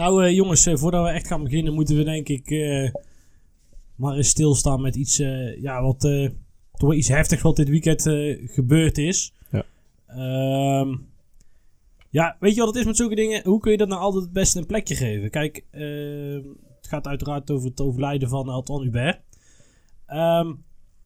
Nou eh, jongens, eh, voordat we echt gaan beginnen moeten we denk ik eh, maar eens stilstaan met iets, ja, wat toch wel iets heftigs wat dit weekend gebeurd is. Ja. Ehm, ja, weet je wat het is met zulke dingen? Hoe kun je dat nou altijd het beste een plekje geven? Kijk, ehm, het gaat uiteraard over het overlijden van Alton Hubert. Ehm,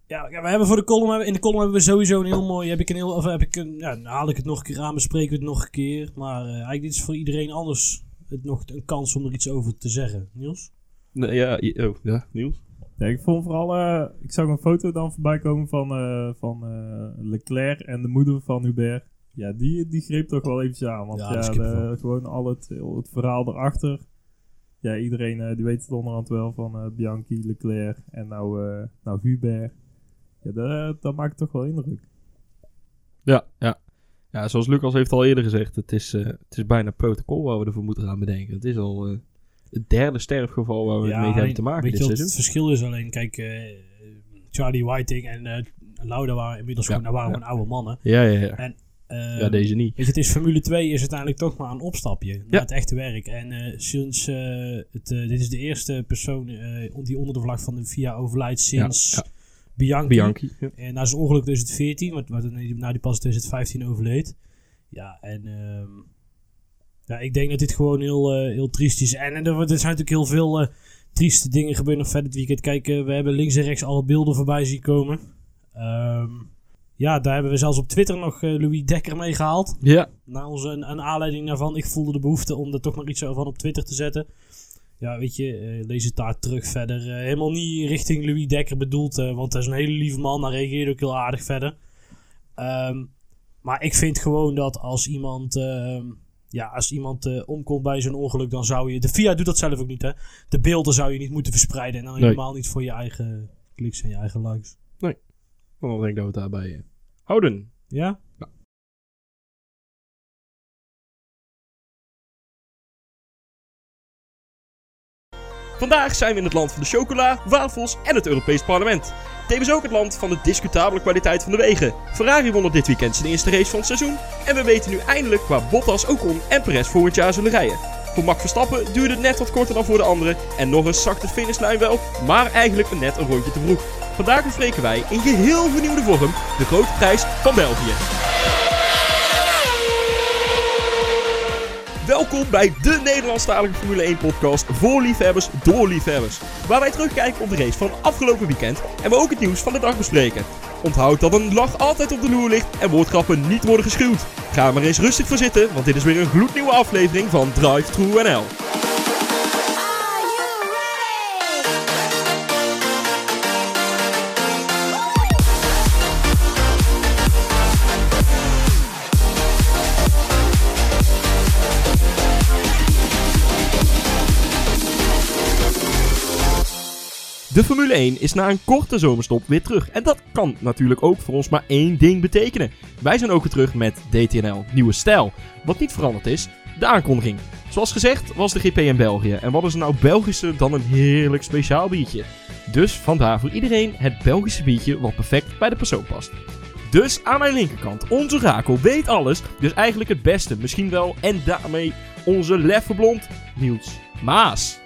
ja, we hebben voor de column, in de column hebben we sowieso een heel mooi, heb ik een heel, of heb ik een, ja, dan haal ik het nog een keer aan, bespreken we het nog een keer. Maar eigenlijk dit is voor iedereen anders het nog een kans om er iets over te zeggen. Niels? Nee, ja, oh, ja, Niels? Ja, ik vond vooral, eh, ik zag een foto dan voorbij komen van, eh, van eh, Leclerc en de moeder van Hubert. Ja, die, die greep toch wel eventjes aan. Want Ja, de- gewoon al het, het verhaal erachter. Ja, iedereen eh, die weet het onderhand wel van eh, Bianchi, Leclerc en nou, eh, nou Hubert. Ja, dat, dat maakt toch wel indruk. Ja, ja. Ja, zoals Lucas heeft al eerder gezegd, het is, eh, het is bijna protocol waar we ervoor moeten gaan bedenken. Het is al eh, het derde sterfgeval waar we mee hebben te maken weet dit seizoen. het verschil is alleen, kijk, eh, Charlie Whiting en Lauda waren inmiddels Ja, gewoon, nou waren ja. gewoon oude mannen. Ja, ja, ja. Eh, ja, deze niet. Weet je, het is Formule 2 is uiteindelijk toch maar een opstapje naar Ja. het echte werk. En sinds het, dit is de eerste persoon die onder de vlag van de FIA overlijdt sinds ja. Bianchi. Bianchi. Ja. En na zijn ongeluk 2014, wat, wat na die- pas 2015 overleed. Ja, en ehm, ja, ik denk dat dit gewoon heel, eh, heel triest is. En, en er, er zijn natuurlijk heel veel eh, trieste dingen gebeurd nog verder het weekend. Kijk, eh, we hebben links en rechts alle beelden voorbij zien komen. Ehm, ja, daar hebben we zelfs op Twitter nog Louis Dekker mee gehaald. ja, Na onze een, een aanleiding daarvan. Ik voelde de behoefte om er toch nog iets van op Twitter te zetten. Ja, weet je, eh, lees het daar terug verder. Eh, helemaal niet richting Louis Dekker bedoeld, eh, want hij is een hele lieve man. Hij reageert ook heel aardig verder. Ehm, maar ik vind gewoon dat als iemand, ehm, ja, als iemand omkomt bij zo'n ongeluk, dan zou je... De FIA doet dat zelf ook niet, hè. De beelden zou je niet moeten verspreiden. En dan Nee. helemaal niet voor je eigen kliks en je eigen likes. dan denk ik dat we het daarbij houden. Ja? Vandaag zijn we in het land van de chocola, wafels en het Europees Parlement. Tevens ook het land van de discutabele kwaliteit van de wegen. Ferrari won er dit weekend zijn eerste race van het seizoen. En we weten nu eindelijk waar Bottas, Ocon en Perez volgend jaar zullen rijden. Voor Max Verstappen duurde het net wat korter dan voor de anderen. En nog eens zag de finishlijn wel, maar eigenlijk net een rondje te vroeg. Vandaag bespreken wij in geheel vernieuwde vorm de grote prijs van België. Welkom bij de Nederlandstalige Formule 1 podcast voor liefhebbers door liefhebbers. Waar wij terugkijken op de race van afgelopen weekend en we ook het nieuws van de dag bespreken. Onthoud dat een lach altijd op de loer ligt en woordgrappen niet worden geschuwd. Ga maar eens rustig voor zitten, want dit is weer een gloednieuwe aflevering van Drive True NL. De Formule 1 is na een korte zomerstop weer terug. En dat kan natuurlijk ook voor ons maar één ding betekenen. Wij zijn ook weer terug met DTNL Nieuwe Stijl. Wat niet veranderd is, de aankondiging. Zoals gezegd was de GP in België. En wat is er nou Belgischer dan een heerlijk speciaal biertje? Dus vandaar voor iedereen het Belgische biertje wat perfect bij de persoon past. Dus aan mijn linkerkant, onze Rakel weet alles. Dus eigenlijk het beste, misschien wel. En daarmee onze leffe blond, Niels Maas.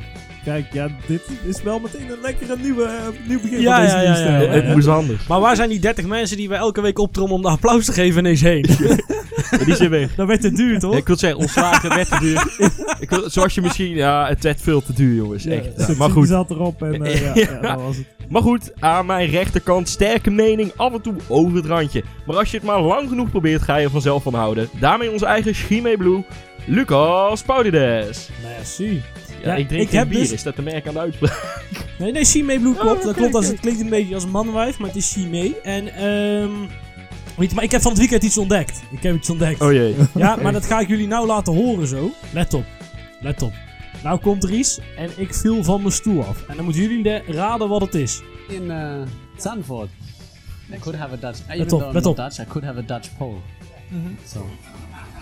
Kijk, ja, dit is wel meteen een lekkere nieuwe, eh, nieuw begin Ja, van deze ja, ja, stijl, ja, het moest anders. Maar waar zijn die 30 mensen die we elke week optrommen om de applaus te geven ineens heen? Die zijn weg. Dat werd te duur, toch? Ja, ik wil zeggen, ontslagen werd te duur. ik wil, zoals je misschien... Ja, het werd veel te duur, jongens. Echt. Maar goed. zat erop en eh, ja, ja, dat was het. Maar goed, aan mijn rechterkant sterke mening, af en toe over het randje. Maar als je het maar lang genoeg probeert, ga je er vanzelf van houden. Daarmee onze eigen Chime Blue, Lucas Paudides. Merci. Ja, Ja, ik drink ik geen heb bier, dus- is dat de merk aan de uitspraak? Nee, nee, Chimay Blue klopt. Oh, dat oké, klopt als het klinkt een beetje als een mannenwijf, maar het is Chimay. En, ehm weet je, maar ik heb van het weekend iets ontdekt. Ik heb iets ontdekt. Oh jee. Ja, maar dat ga ik jullie nou laten horen zo. Let op. Let op. Nou komt er iets en ik viel van mijn stoel af. En dan moeten jullie de- raden wat het is. in uh, Zandvoort. I could have a Dutch. Even Let though op, I'm let not op. Dutch, I could have a Dutch pole. So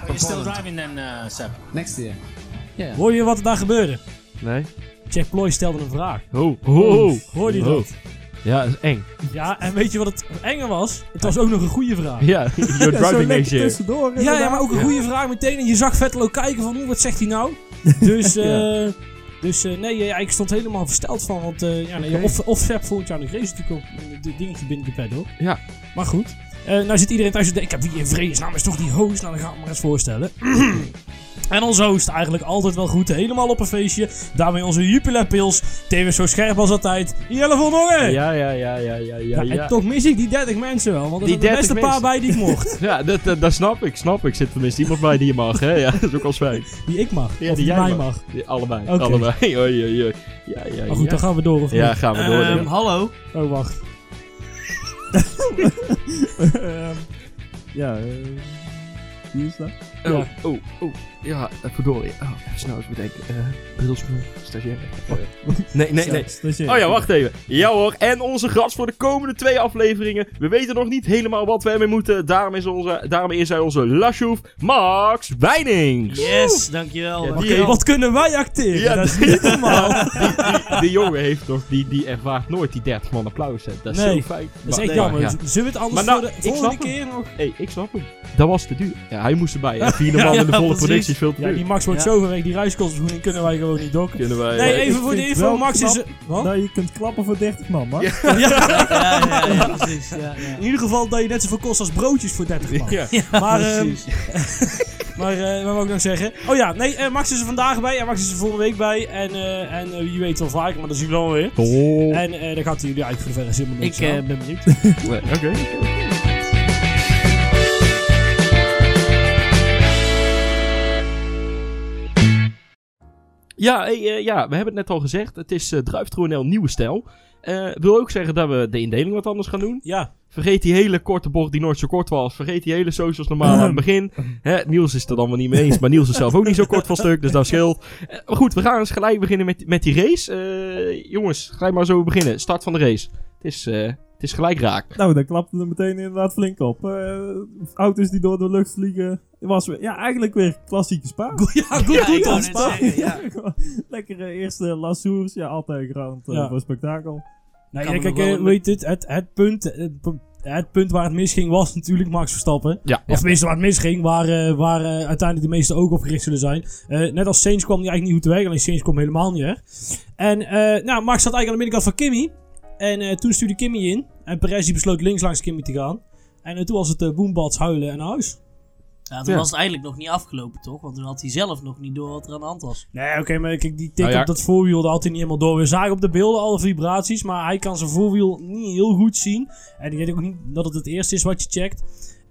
You're still driving then, uh, Seb? next year. Yeah. Hoor je wat er daar gebeurde? Nee? Jack Ploy stelde een vraag. Ho, ho, ho. Hoorde je Ho. dat? Ja, dat is eng. Ja, en weet je wat het enge was? Het was ook nog een goede vraag. Ja, you're zo driving next year. tussendoor. Ja, ja, maar ook een goede vraag meteen. En je zag Vettel ook kijken van, wat zegt hij nou? Dus, eh, dus eh, nee, ja, ik stond helemaal versteld van. Want eh, ja, nee, of, of Sepp volgend jaar nog race natuurlijk ook. Een dingetje binnen de paddock. Ja. Maar goed. Eh, nou zit iedereen thuis te denken, wie in vredesnaam is toch die host? Nou, dan gaan we maar eens voorstellen. en onze host eigenlijk altijd wel goed. Helemaal op een feestje. Daarmee onze Jupiler Pils. Tevens zo scherp als altijd. Jelle van Dongen! Ja, ja, ja, ja, ja, ja. Ja, En toch mis ik die 30 mensen wel. Want er Die zijn best 30 een paar bij die ik mocht. Ja, dat, dat, dat snap ik, snap ik. Zit tenminste iemand bij die je mag, hè? Ja, dat is ook al fijn. Die ik mag. Ja, of die die jij mij mag. mag. Ja, allebei, allebei. Oei, oei, oei. Ja, ja, Maar goed, ja. dan gaan we door. Of Ja, gaan we door. Ehm, ja. hallo. Oh, wacht. Ehm, ja, eh, wie is dat? Oh, ja. oh, oh. Ja, verdorie. Oh, even snel eens bedenken. Brillspoel, stagiair. Eh, nee, nee, nee. Stagiair. Oh ja, wacht even. Ja hoor, en onze gast voor de komende twee afleveringen. We weten nog niet helemaal wat we ermee moeten. Daarom is, onze, daarom is hij onze Lashoef, Max Wijnings. Yes, dankjewel. Ja, die- wat kunnen wij acteren? Ja, dat is niet normaal. Die, die jongen heeft toch, die, die ervaart nooit die 30 man applaus. Hè. Dat is Nee, zo fijn. Dat is echt jammer. ja. Zullen we het anders nou, voor de ik volgende keer nog? Hey, ik snap hem. Dat was te duur. Ja, hij moest erbij. En vierde man Ja, in de volle precies. productie veel Ja, die Max wordt Ja. zo ver weg. Die reiskostenvergoeding kunnen wij gewoon niet dokken. Kunnen wij... Nee, even voor de info. Max is... Wat? Nou, je kunt klappen voor 30 man, man. Ja. Ja, ja, ja, ja, precies. Ja, ja. In ieder geval dat je net zoveel kost als broodjes voor 30 man. Ja. Maar, ehm, precies. maar eh, wat wou ik nog zeggen? Oh ja, nee, eh, Max is er vandaag bij en Max is er volgende week bij. En, eh, en wie weet wel vaker, maar dat zien we wel weer. Oh. En eh dan gaat hij jullie eigenlijk voor de verre niks Ik ben benieuwd. Oké. Ja, hey, eh, ja, we hebben het net al gezegd. Het is uh, Druiftronel nieuwe stijl. Eh wil ook zeggen dat we de indeling wat anders gaan doen. Ja, Vergeet die hele korte bocht die nooit zo kort was. Vergeet die hele socials normaal aan het begin. Hè, Niels is het er dan wel niet mee eens. Maar Niels is zelf ook niet zo kort van stuk. Dus dat scheelt. Eh, maar goed, we gaan eens gelijk beginnen met, met die race. Eh, jongens, gelijk maar zo beginnen. Start van de race. Het is, eh, het is gelijk raak. Nou, dan klapte er meteen inderdaad flink op. Eh, auto's die door de lucht vliegen. Het was weer, ja, eigenlijk weer klassieke spa. ja goed, Ja, Spa. zeggen, ja. Lekkere eerste lassoers. Ja, altijd grand eh, Ja. voor spektakel. Kan ja, nog kijk, wel eh, weet het, het, het, punt, het, het punt waar het misging was natuurlijk Max Verstappen. Ja, Of tenminste waar het misging, waar, eh, waar eh, uiteindelijk de meeste ogen op gericht zullen zijn. Eh, net als Sainz kwam hij eigenlijk niet goed te werk, alleen Sainz kwam helemaal niet weg. En eh, nou, Max zat eigenlijk aan de binnenkant van Kimmy. En eh, toen stuurde Kimmy in. En Perez die besloot links langs Kimmy te gaan. En eh, toen was het uh, boombats, huilen en naar huis. Ja, toen Ja. was het eigenlijk nog niet afgelopen, toch? Want toen had hij zelf nog niet door wat er aan de hand was. Nee, oké, maar kijk, die tik Nou ja. op dat voorwiel, dat had hij niet helemaal door. We zagen op de beelden alle vibraties, maar hij kan zijn voorwiel niet heel goed zien. En ik weet ook niet dat het het eerste is wat je checkt.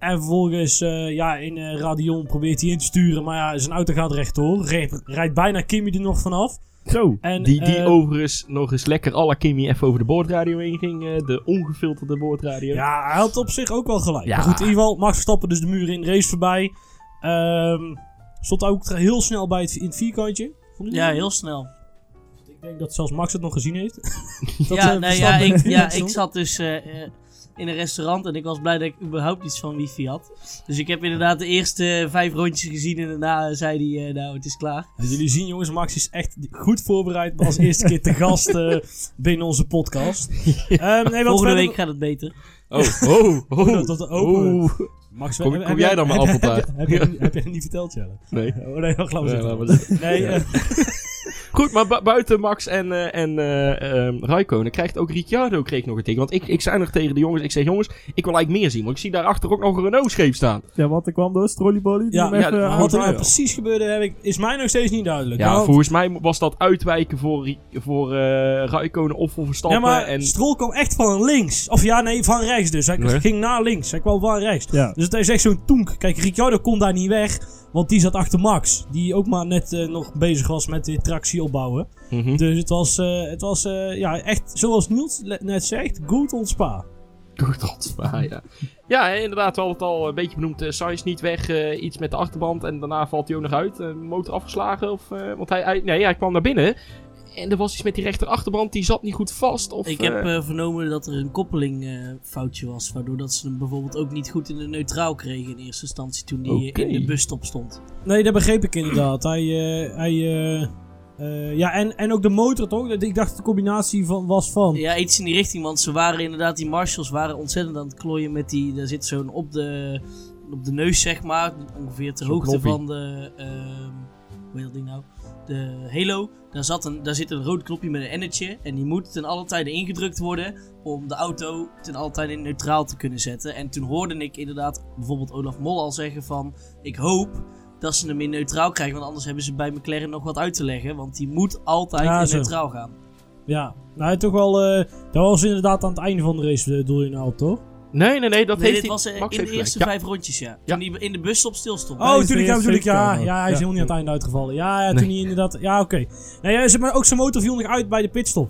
En vervolgens, eh, ja, in eh, Radion probeert hij in te sturen, maar ja, zijn auto gaat rechtdoor. Rijdt, rijdt bijna Kimmy er nog vanaf. Zo. En, Die, die eh, overigens nog eens lekker la Kimmy even over de boordradio heen ging. eh, de ongefilterde boordradio. Ja, hij had op zich ook wel gelijk. Ja. Maar goed, in ieder geval, Max Verstappen dus de muur in, race voorbij. Ehm, stond ook heel snel bij het, in het vierkantje. Ja, heel snel. Ik denk dat zelfs Max het nog gezien heeft. Dat, ja, nee, ja, ik, ja, ik zat dus in een restaurant en ik was blij dat ik überhaupt iets van wifi had. Dus ik heb inderdaad de eerste vijf rondjes gezien en daarna zei hij, eh, nou, het is klaar. En jullie zien, jongens, Max is echt goed voorbereid als eerste keer te gast eh, binnen onze podcast. Ehm, nee, Volgende verder- week gaat het beter. Oh, oh, oh. dat- dat open- oh. Max, Kom- heb- kom heb jij dan maar heb- appeltaart? Heb, heb, heb, je het niet verteld, Jelle? Nee. Oh nee, dan gaan we Ja, zitten. laat maar zitten. Goed, maar bu- buiten Max en, eh en eh ehm, Raikkonen krijgt ook Ricciardo kreeg nog een tik. Want ik, ik zei nog tegen de jongens, ik zeg jongens, ik wil eigenlijk meer zien. Want ik zie daarachter ook nog een Renault scheep staan. Ja, wat er kwam door Strollybolly. die ja, ja, even wat er nou precies gebeurde, heb ik, is mij nog steeds niet duidelijk. Ja, Want- volgens mij was dat uitwijken voor, voor eh Raikkonen of voor Verstappen. ja, maar en... Stroll kwam echt van links. Of ja, nee, van rechts dus. Hij Nee. ging naar links. Hij kwam van rechts. Ja. Dus het is echt zo'n toenk. Kijk, Ricciardo kon daar niet weg. Want die zat achter Max. Die ook maar net eh, nog bezig was met de tractie opbouwen. Mhm. Dus het was, eh, het was eh, ja, echt, zoals Niels net zegt, goed on spa. Goed, waar, ja. Ja, inderdaad, we hadden het al een beetje benoemd. Sainz niet weg, iets met de achterband en daarna valt hij ook nog uit. Motor afgeslagen, of, want hij, hij, nee, hij kwam naar binnen. En er was iets met die rechter achterband, die zat niet goed vast. Of, Ik heb eh, eh, vernomen dat er een koppeling eh, foutje was. Waardoor dat ze hem bijvoorbeeld ook niet goed in de neutraal kregen in eerste instantie toen hij in de busstop stond. Nee, dat begreep ik inderdaad. Hij, eh, hij, eh, eh, ja, en, en ook de motor toch? Dat- Ik dacht dat de combinatie van, was van. Ja, iets in die richting, want ze waren inderdaad, die marshals waren ontzettend aan het klooien met die, daar zit zo'n op de, op de neus zeg maar, ongeveer ter hoogte knoppie. van de, ehm, hoe heet dat ding nou? de Halo, daar, zat een, daar zit een rood knopje met een ennetje. En die moet ten alle tijde ingedrukt worden om de auto ten alle tijde in neutraal te kunnen zetten. En toen hoorde ik inderdaad bijvoorbeeld Olaf Mol al zeggen van... Ik hoop dat ze hem in neutraal krijgen, want anders hebben ze bij McLaren nog wat uit te leggen. Want die moet altijd Ja, in zo. neutraal gaan. Ja, nou toch wel. eh, dat was inderdaad aan het einde van de race, doe je nou, toch? Nee, nee, nee, dat nee, heeft dit hij... was eh, Max in de eerste gelijk. vijf rondjes, ja. Ja. Toen hij in de busstop stil stond. Oh, is tuurlijk, ja, natuurlijk. Ja, ja, hij is helemaal niet aan het einde uitgevallen. Ja, ja toen Nee. hij inderdaad. Ja, oké. Nee, ja, ze- maar ook zijn motor viel nog uit bij de pitstop.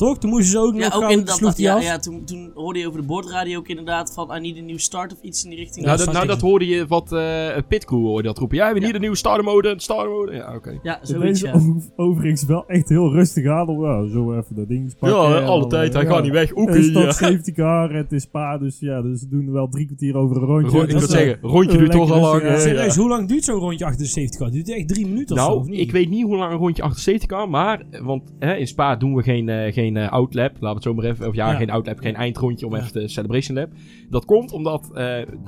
Toch? Toen moesten ze ook Ja, nog ook inderdaad. dat- ja, af. ja, toen, toen hoorde je over de boordradio ook inderdaad van I need a new start of iets in die richting. Nou, Ja, dat, nou, dat hoorde je wat eh pitcrew hoorde dat roepen. Ja, we hebben Ja. niet een nieuwe starter mode, starter mode. Ja, oké. ja, Dit zoiets, is ja. over- overigens wel echt heel rustig aan. Om, ja, zo even dat ding pakken. Ja, alle tijd, eh, hij ja. gaat niet weg. Oké, Het is tot ja. safety car, het is spa, dus ja, dus ze doen wel drie kwartier over een rondje. Ro- ik Dat wil is zeggen, rondje eh, duurt toch al lang. eh, ja. Serieus, ja. hoe lang duurt zo'n rondje achter de safety car? Duurt het echt drie minuten of zo? Of Nou, ik weet niet hoe lang een rondje achter safety kan, maar, eh, want hè, in Spa doen we geen, eh, geen eh, outlap, laten we het zo maar even, of ja, Ja. geen outlap, geen eindrondje om Ja. even de celebration lap. Dat komt omdat eh,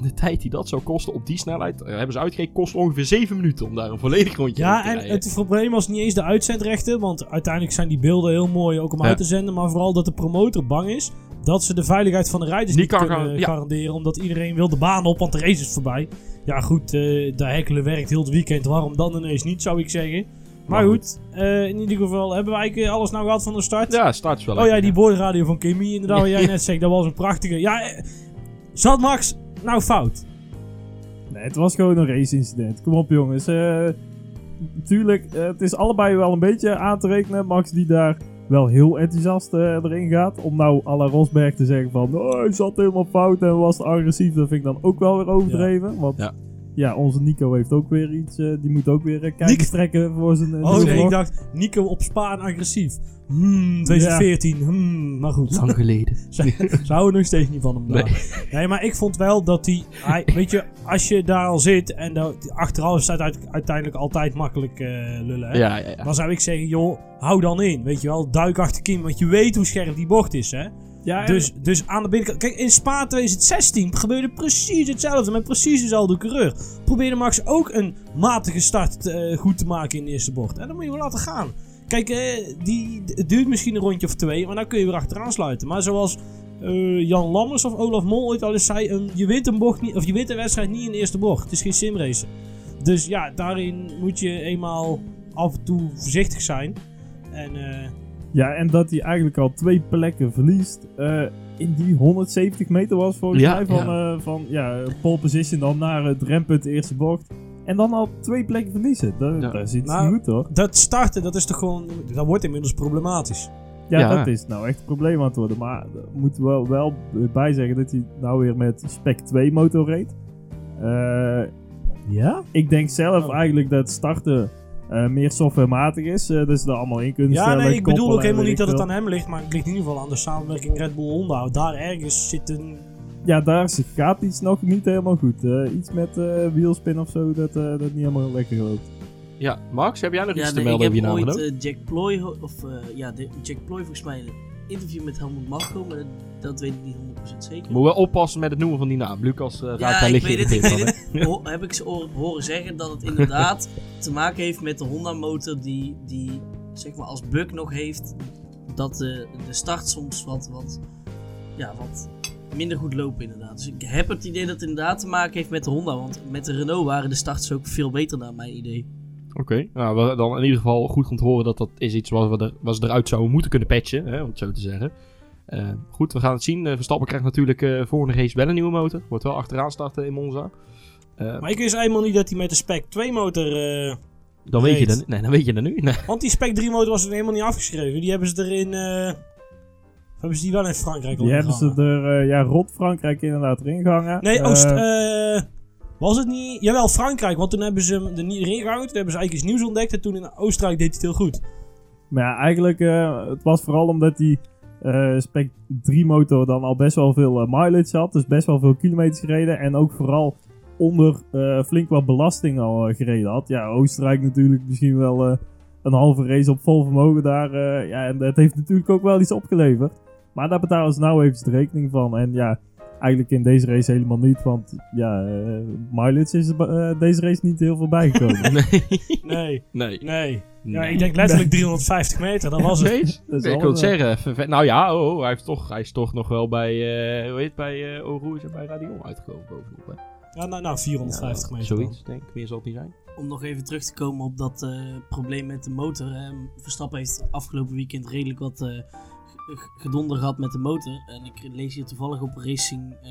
de tijd die dat zou kosten op die snelheid, eh, hebben ze uitgerekend, kost ongeveer 7 minuten om daar een volledig rondje Ja, te en rijden. het probleem was niet eens de uitzendrechten, want uiteindelijk zijn die beelden heel mooi ook om Ja. uit te zenden, maar vooral dat de promotor bang is dat ze de veiligheid van de rijders Niet kunnen gaan- ja. garanderen, omdat iedereen wil de baan op, want de race is voorbij. Ja goed, de hekkelen werkt heel het weekend, waarom dan ineens niet, zou ik zeggen. Maar goed, eh, in ieder geval hebben we eigenlijk eh, alles nou gehad van de start. Ja, start is wel oh ja, die boordradio van Kimmy, inderdaad, wat jij net zegt, dat was een prachtige. Ja, eh, zat Max nou fout? Nee, het was gewoon een race-incident. Kom op, jongens. Eh tuurlijk, eh, het is allebei wel een beetje aan te rekenen. Max die daar wel heel enthousiast eh, erin gaat. Om nou à la Rosberg te zeggen van... Oh, hij zat helemaal fout en was agressief. Dat vind ik dan ook wel weer overdreven. Want Ja. Ja. onze Nico heeft ook weer iets... eh, die moet ook weer uh, kijken Nico- strekken voor zijn... eh, Oh, nee, ik dacht, Nico op Spa en agressief. Hmm, 2014, hmm, maar goed. Lang geleden. Ze houden nog steeds niet van hem daar. Nee. maar ik vond wel dat hij... hij weet je, als je daar al zit en dat, achteraf het uit- uiteindelijk altijd makkelijk eh, lullen. Hè? Ja, ja, ja. Dan zou ik zeggen, joh, hou dan in. Weet je wel, duik achter Kim, want je weet hoe scherp die bocht is, hè. Ja, Dus, dus aan de binnenkant... Kijk, in Spa 2016 gebeurde precies hetzelfde met precies dezelfde coureur. Probeerde Max ook een matige start eh, goed te maken in de eerste bocht. En dan moet je wel laten gaan. Kijk, eh, die, duurt misschien een rondje of twee, maar dan kun je weer achteraan sluiten. Maar zoals eh, Jan Lammers of Olaf Mol ooit al eens zei, je, wint een bocht niet, of je wint een wedstrijd niet in de eerste bocht. Het is geen simrace. Dus ja, daarin moet je eenmaal af en toe voorzichtig zijn. En Ja, en dat hij eigenlijk al twee plekken verliest. eh, in die 170 meter was volgens Ja, mij. Van, ja. ja. van ja, pole position dan naar het rempunt, de eerste bocht. En dan al twee plekken verliezen. Dat, Ja. dat is iets Nou, niet goed hoor. dat starten, dat is toch gewoon... Dat wordt inmiddels problematisch. Ja, ja. dat is nou echt een probleem aan het worden. Maar daar moeten we wel, wel bij zeggen dat hij nou weer met Spec 2 motor reed. Eh, Ja? ik denk zelf Oh. eigenlijk dat starten eh, meer softwarematig is. eh dat ze er allemaal in kunnen Ja, stellen. nee, ik bedoel ook helemaal niet dat het aan hem ligt, maar het ligt in ieder geval aan de samenwerking Red Bull Honda. Daar ergens zit een... Ja, daar gaat iets nog niet helemaal goed. Iets met eh wielspin of zo, dat, eh, dat niet helemaal lekker loopt. Ja, Max, heb jij nog iets Ja, te nee, ik melden heb over je naam ooit Jack Ploy, of eh, ja, de, Jack Ploy volgens mij interview met Helmut Marko, maar dat, dat weet ik niet 100% zeker. Moet wel oppassen met het noemen van die naam. Lucas eh raakt Ja, daar. Ho- heb ik ze horen, zeggen dat het inderdaad te maken heeft met de Honda motor die, die zeg maar als bug nog heeft dat de, de start soms wat, wat, ja, wat minder goed lopen inderdaad. Dus ik heb het idee dat het inderdaad te maken heeft met de Honda, want met de Renault waren de starts ook veel beter naar mijn idee. Oké, nou, wel- dan in ieder geval goed om te horen dat dat is iets wat we er, wat ze eruit zouden moeten kunnen patchen, hè, om het zo te zeggen. Eh, goed, we gaan het zien. Eh, Verstappen krijgt natuurlijk eh volgende race wel een nieuwe motor. Wordt wel achteraan starten in Monza. Eh, Maar ik wist helemaal niet dat hij met de Spec 2 motor... eh, dan, weet je dat, nee, dan weet je dat nu. Nee. want die Spec 3 motor was er helemaal niet afgeschreven. Die hebben ze erin... eh of hebben ze die wel in Frankrijk al Die hebben ze er, ja, rot Frankrijk inderdaad erin gehangen. Nee, Oost... eh, was het niet... Jawel, Frankrijk. Want toen hebben ze hem er niet. Toen hebben ze eigenlijk iets nieuws ontdekt. En toen in Oostenrijk deed hij het heel goed. Maar ja, eigenlijk, eh, het was vooral omdat die eh, Spec 3 motor dan al best wel veel eh, mileage had. Dus best wel veel kilometers gereden. En ook vooral onder flink wat belasting al gereden had. Ja, Oostenrijk natuurlijk misschien wel een halve race op vol vermogen daar. ja, en dat heeft natuurlijk ook wel iets opgeleverd. Maar daar betalen ze nou even de rekening van. En ja, eigenlijk in deze race helemaal niet, want ja, eh, mileage is eh, deze race niet heel veel bijgekomen. Nee. Nee, Nee. nee. Ja, ik denk letterlijk 350 meter, dat was het. Nee, Dat is ik wil het een- zeggen. Nou ja, oh, hij, heeft toch, hij is toch nog wel bij, eh hoe heet het, bij uh, Oroes en bij Radion uitgekomen bovenop. Hè? Ja, nou, nou 450 Ja, meter. dan. Zoiets, denk ik. Meer zal het niet zijn. Om nog even terug te komen op dat eh, probleem met de motor. hè. Verstappen heeft afgelopen weekend redelijk wat eh, gedonder gehad met de motor. En ik lees hier toevallig op Racing eh,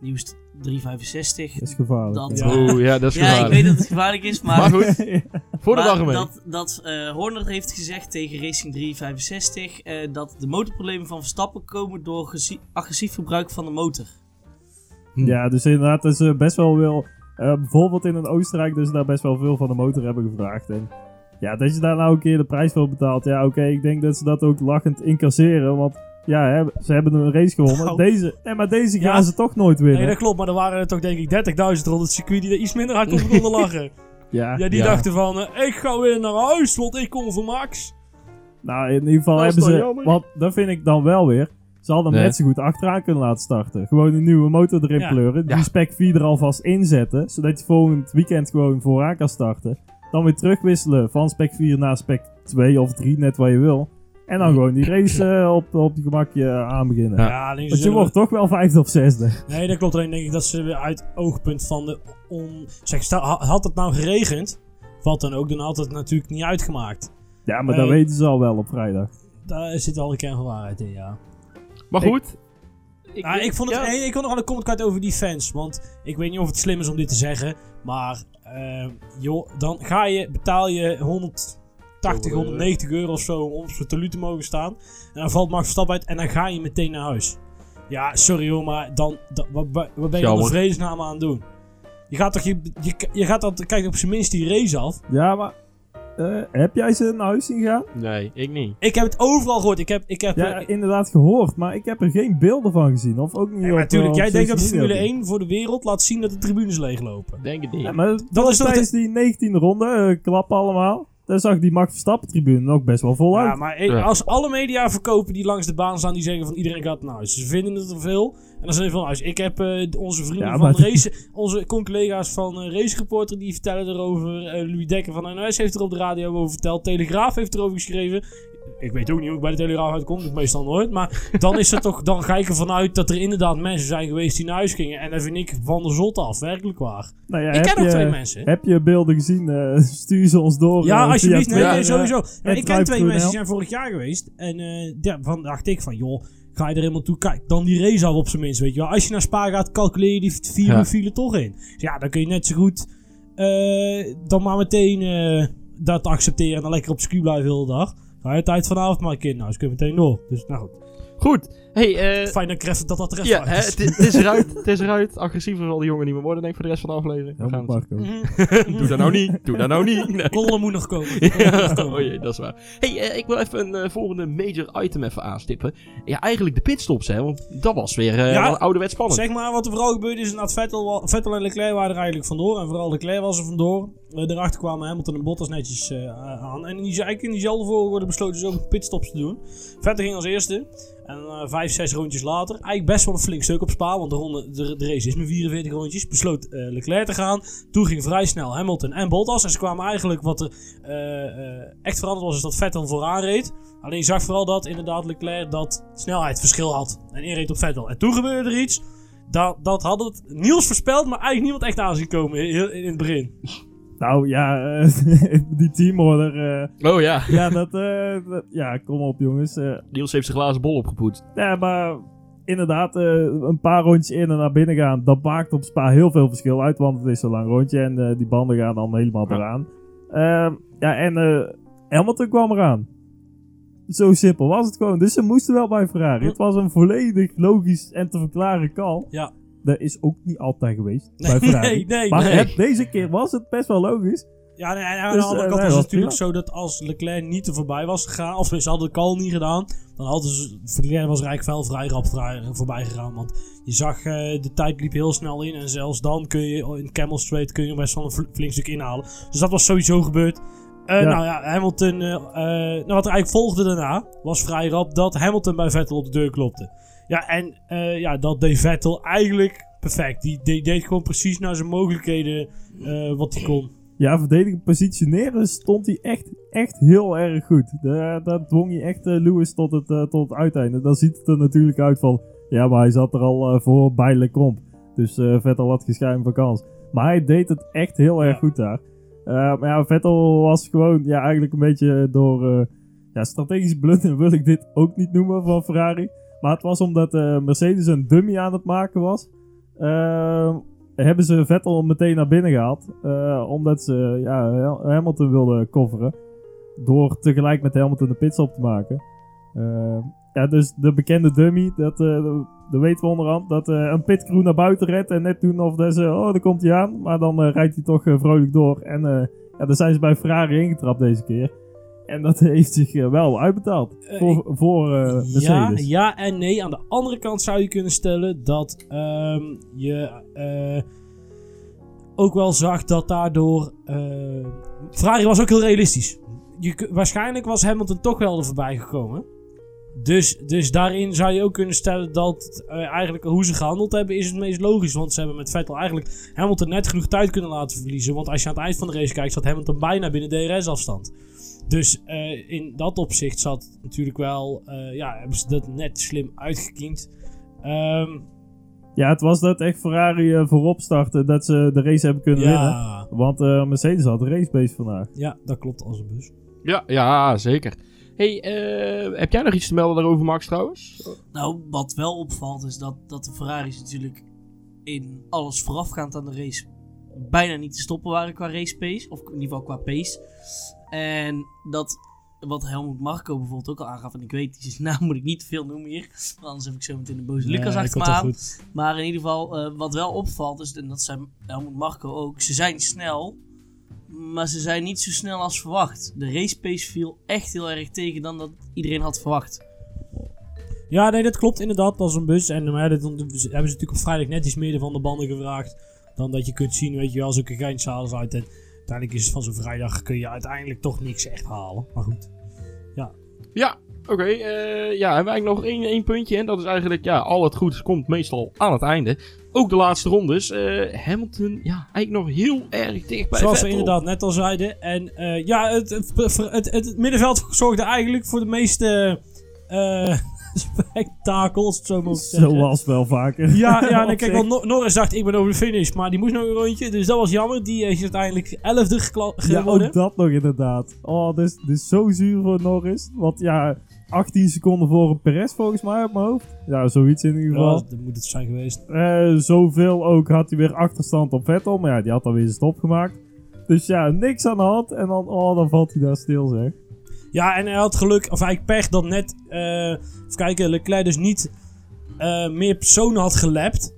Nieuws 365. Dat is gevaarlijk. Dat- ja. Oh ja, dat is Ja, ik gevaarlijk. weet dat het gevaarlijk is, maar, Maar goed, voor de maar dag ermee. dat, dat eh, Horner heeft gezegd tegen Racing 365 eh, dat de motorproblemen van Verstappen komen door agressief gebruik van de motor. Ja, dus inderdaad, dat ze best wel wil. eh, bijvoorbeeld in een Oostenrijk, dus daar best wel veel van de motor hebben gevraagd. En ja, dat je daar nou een keer de prijs voor betaalt. Ja, oké, ik denk dat ze dat ook lachend incasseren. Want ja, hè, ze hebben een race gewonnen. Nou. Deze, nee, maar deze Ja. gaan ze toch nooit winnen. Nee, dat klopt, maar er waren er toch denk ik 30.000 rond het circuit die er iets minder hard op konden lachen. ja. Ja, die Ja. dachten van, eh, ik ga weer naar huis, want ik kom voor Max. Nou, in ieder geval Dat hebben ze. jammer? Want dat vind ik dan wel weer. Ze hadden Nee. net zo goed achteraan kunnen laten starten. Gewoon een nieuwe motor erin Ja. pleuren. Die Ja. spec 4 er alvast inzetten. Zodat je volgend weekend gewoon vooraan kan starten. Dan weer terugwisselen van spec 4 naar spec 2 of 3, net wat je wil. En dan gewoon die race eh, op, op je gemakje eh, aan beginnen. Ja. Want je zullen- wordt toch wel vijfde of zesde. Nee, dat klopt. Alleen denk ik dat ze weer uit oogpunt van de on... Zeg, stel, ha- had het nou geregend, wat dan ook, dan had het natuurlijk niet uitgemaakt. Ja, maar Nee. dat weten ze al wel op vrijdag. Daar zit al een kern van waarheid in, ja. Maar Ik- Ik, Nou, ik, vond het, ja. nee, ik wil nog wel een comment kwijt over die fans. Want ik weet niet of het slim is om dit te zeggen. Maar eh, joh, dan ga je, betaal je 180, 190 euro of zo om op zo'n tenue te mogen staan. En dan valt Max Verstappen uit en dan ga je meteen naar huis. Ja, sorry hoor, maar dan, dan wat, wat ben je dan de vredesnaam aan het doen? Je gaat toch, je, je, je gaat dan, kijk op zijn minst die race af. Ja, maar eh, heb jij ze naar huis zien gaan? Nee, ik niet. Ik heb het overal gehoord. Ik heb, ik heb, Ja, inderdaad gehoord, maar ik heb er geen beelden van gezien. Of ook niet nee, op, maar natuurlijk, eh, jij denkt dat social Formule media. 1 voor de wereld laat zien dat de tribunes leeglopen. Denk het niet. Ja, maar dat is toch tijdens die 19e ronde, eh, klappen allemaal. Daar zag die Max Verstappen tribune ook best wel vol Ja, uit. maar Ja. als alle media verkopen die langs de baan staan, die zeggen van iedereen gaat naar huis. Ze vinden het te veel. En dan zeggen ze van huis. Ik heb eh, onze vrienden Ja, van maar- race, onze collega's van eh Race Reporter, die vertellen erover. Eh, Louis Dekker van NOS heeft er op de radio over verteld. Telegraaf heeft erover geschreven. Ik weet ook niet hoe ik bij de Telegraaf uitkom, dat meestal nooit. Maar dan is het toch, dan ga ik ervan uit dat er inderdaad mensen zijn geweest die naar huis gingen. En dat vind ik van de zot af, werkelijk waar. Nou ja, ik heb ken ook je, twee mensen. Heb je beelden gezien? Eh, stuur ze ons door. Ja, eh, alsjeblieft. Nee, sowieso. eh, Ja, ik ken twee mensen die zijn vorig jaar geweest. En eh ja, van dacht ik van, joh, ga je er helemaal toe? Kijk, dan die race af op zijn minst, weet je wel. Als je naar Spa gaat, calculeer je die vier Ja. uur file toch in. Dus ja, dan kun je net zo goed eh, dan maar meteen eh, dat accepteren en dan lekker op circuit blijven de hele dag. Ga je tijd vanavond maar een keer. Nou, dus kun je meteen door. Dus nou goed. Goed. Hey, eh Fijn dat, ik dat dat even ja, is. het, is eruit. Het is eruit. Agressiever zal die jongen niet meer worden, denk ik, voor de rest van de aflevering. We gaan het-. Doe dat nou niet. Doe dat nou niet. Nee. Moet nog komen. Ja, oh jee, dat is waar. hey, eh, ik wil even een eh, volgende major item even aanstippen. Ja, eigenlijk de pitstops, hè. Want dat was weer eh Ja, wel ouderwets spannend. Zeg maar, wat er vooral gebeurde is dat Vettel, Vettel en Leclerc waren er eigenlijk vandoor. En vooral Leclerc was er vandoor. Uh, daarachter kwamen Hamilton en Bottas netjes eh, aan. En in die, eigenlijk in diezelfde volgorde besloten ze ook pitstops te doen. Vettel ging als eerste. En eh, vijf, zes rondjes later, eigenlijk best wel een flink stuk op Spa. Want de, ronde, de, de race is met 44 rondjes. Besloot eh, Leclerc te gaan. Toen ging vrij snel Hamilton en Bottas. En ze kwamen eigenlijk, wat er eh, echt veranderd was, is dat Vettel vooraan reed. Alleen zag vooral dat inderdaad Leclerc dat snelheidsverschil had. En één reed op Vettel. En toen gebeurde er iets. Dat, dat had het Niels voorspeld, maar eigenlijk niemand echt aan zien komen in het begin. Nou ja, eh, die teamorder. eh, Oh ja. ja, dat, eh, dat- Ja, kom op jongens. Niels heeft zijn glazen bol opgepoetst. Ja, maar inderdaad, een paar rondjes in en naar binnen gaan, dat maakt op Spa heel veel verschil uit, want het is zo'n lang rondje en die banden gaan dan helemaal Ja. eraan. Ehm, ja, en Hamilton kwam eraan. Zo simpel was het gewoon. Dus ze moesten wel bij Ferrari. Hm. Het was een volledig logisch en te verklaren call. Ja. Dat is ook niet altijd geweest Nee, nee, nee, maar nee. het- deze keer was het best wel logisch. Ja, nee, en aan Dus, de andere eh, kant was het natuurlijk zo dat als Leclerc niet er voorbij was gegaan, of ze hadden de call niet gedaan, dan hadden ze, Leclerc was er eigenlijk wel vrij rap voorbij gegaan. Want je zag, eh, de tijd liep heel snel in en zelfs dan kun je in Camel Straight kun je best wel een fl- flink stuk inhalen. Dus dat was sowieso gebeurd. Eh, Ja. Nou ja, Hamilton, nou wat er eigenlijk volgde daarna, was vrij rap dat Hamilton bij Vettel op de deur klopte. Ja, en eh, ja, dat deed Vettel eigenlijk perfect. Die, die deed gewoon precies naar zijn mogelijkheden eh, wat hij kon. Ja, verdedigend positioneren stond hij echt, echt heel erg goed. Daar, daar dwong hij echt eh, Lewis tot het, tot het uiteinde. Dan ziet het er natuurlijk uit van... Ja, maar hij zat er al voor bij Lecomp. Dus Vettel had geschuim van kans. Maar hij deed het echt heel erg goed daar. Maar ja, Vettel was gewoon ja, eigenlijk een beetje door... ja, strategisch blunder wil ik dit ook niet noemen van Ferrari. Maar het was omdat eh, Mercedes een dummy aan het maken was. Eh, hebben ze Vettel meteen naar binnen gehaald. eh, omdat ze ja, Hamilton wilden coveren. Door tegelijk met Hamilton de pitstop te maken. Ja, dus de bekende dummy, dat, dat weten we onderhand. Dat een pitcrew naar buiten redt. En net doen of dat ze, oh, daar komt hij aan. Maar dan rijdt hij toch vrolijk door. En ja, daar zijn ze bij Ferrari ingetrapt deze keer. En dat heeft zich eh, wel uitbetaald. Eh, voor voor eh, Mercedes. Ja, ja en nee. Aan de andere kant zou je kunnen stellen dat ehm, je ook wel zag dat daardoor. Ferrari was ook heel realistisch. Je, waarschijnlijk was Hamilton toch wel er voorbij gekomen. Dus, dus daarin zou je ook kunnen stellen dat eigenlijk hoe ze gehandeld hebben is het meest logisch. Want ze hebben met Vettel eigenlijk Hamilton net genoeg tijd kunnen laten verliezen. Want als je aan het eind van de race kijkt, zat Hamilton bijna binnen DRS-afstand. Dus eh, in dat opzicht zat natuurlijk wel, eh, ja, hebben ze dat net slim uitgekiend. Ehm, Ja, het was dat echt Ferrari eh, voorop startte. Dat ze de race hebben kunnen winnen. ja, Want eh, Mercedes had de racepace vandaag. ja, dat klopt als een bus. Ja, ja, zeker. hey, eh, heb jij nog iets te melden daarover, Max, trouwens? Nou, wat wel opvalt is dat, dat de Ferraris natuurlijk in alles voorafgaand aan de race bijna niet te stoppen waren qua race pace. Of in ieder geval qua pace. En dat wat Helmut Marco bijvoorbeeld ook al aangaf. En ik weet, die zijn naam moet ik niet te veel noemen hier. Anders heb ik zo meteen de boze Lucas Nee, achter me aan. Maar in ieder geval, eh, wat wel opvalt, is, en dat zei Helmut Marco ook, ze zijn snel, maar ze zijn niet zo snel als verwacht. De race pace viel echt heel erg tegen dan dat iedereen had verwacht. Ja, nee, dat klopt inderdaad als een bus. En maar dat hebben ze natuurlijk op vrijdag net iets meer van de banden gevraagd. Dan dat je kunt zien, weet je wel, zulke geintjes uit. En uiteindelijk is het van zo'n vrijdag kun je uiteindelijk toch niks echt halen. Maar goed. Ja, oké. eh, ja, hebben we eigenlijk nog één, één puntje. En dat is eigenlijk, ja, al het goeds komt meestal aan het einde. Ook de laatste rondes. eh, Hamilton, ja, eigenlijk nog heel erg dicht bij Zoals we inderdaad net al zeiden. En eh, ja, het, het, het, het, middenveld zorgde eigenlijk voor de meeste spektakels, zo moet. Zoals wel vaker. Ja, ja nee, kijk, zich. want Nor- Norris dacht ik ben over de finish, maar die moest nog een rondje. Dus dat was jammer. Die is uiteindelijk 11e gekla- Ja, ook dat nog inderdaad. Oh, dit is, dit is zo zuur voor Norris. Want ja, 18 seconden voor een Perez volgens mij op mijn hoofd. Ja, zoiets in ieder Ja, geval. dat moet het zijn geweest. Eh, zoveel ook had hij weer achterstand op Vettel. Maar ja, die had alweer zijn stop gemaakt. Dus ja, niks aan de hand. En dan, oh, dan valt hij daar stil zeg. Ja, en hij had geluk, of eigenlijk pech dat net, eh even kijken, Leclerc dus niet eh, meer personen had gelapt.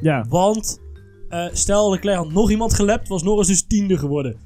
Ja, Want eh, stel Leclerc had nog iemand gelapt, was Norris dus tiende geworden.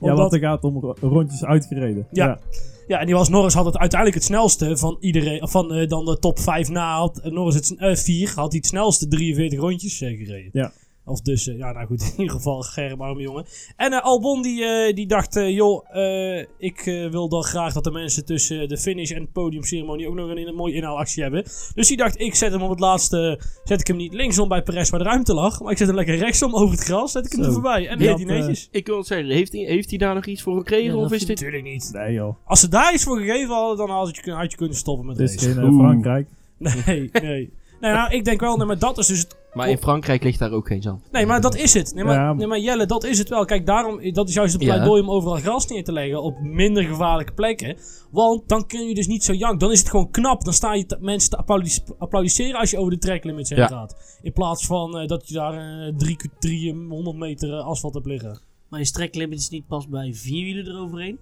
ja want er gaat om ro- rondjes uitgereden. Ja. Ja, en die was Norris had het uiteindelijk het snelste van iedereen, van dan de top 5 na had Norris het 4 had hij het snelste 43 rondjes gereden. Ja. Of dus, eh, ja nou goed, in ieder geval Germ arme jongen. En eh, Albon die, eh, die dacht, eh, joh, eh, ik wil dan graag dat de mensen tussen de finish en het podiumceremonie ook nog een, een mooie inhaalactie hebben. Dus die dacht, ik zet hem op het laatste, zet ik hem niet linksom bij Perez waar de ruimte lag, maar ik zet hem lekker rechtsom over het gras, zet ik hem Zo. er voorbij. En deed hij netjes. Ik wil het zeggen, heeft hij, heeft hij daar nog iets voor gekregen? Ja, of is dit... Natuurlijk niet. Nee joh. Als ze daar iets voor gegeven hadden, dan had je, had je kunnen stoppen met Het is Oeh. Frankrijk. Nee, nee. Nee, nou, ik denk wel, nee, maar dat is dus het. Maar in Frankrijk ligt daar ook geen zand. Nee, maar dat is het. Nee, maar, Ja. nee, maar Jelle, dat is het wel. Kijk, daarom, dat is juist het Ja. pleidooi om overal gras neer te leggen op minder gevaarlijke plekken. Want dan kun je dus niet zo jank. Dan is het gewoon knap. Dan sta je te- mensen te applaudis- applaudisseren als je over de tracklimits heen Ja. gaat. In plaats van eh, dat je daar eh, drie, drie, 100 meter eh, asfalt hebt liggen. Maar je streklimit is niet pas bij vier wielen eroverheen.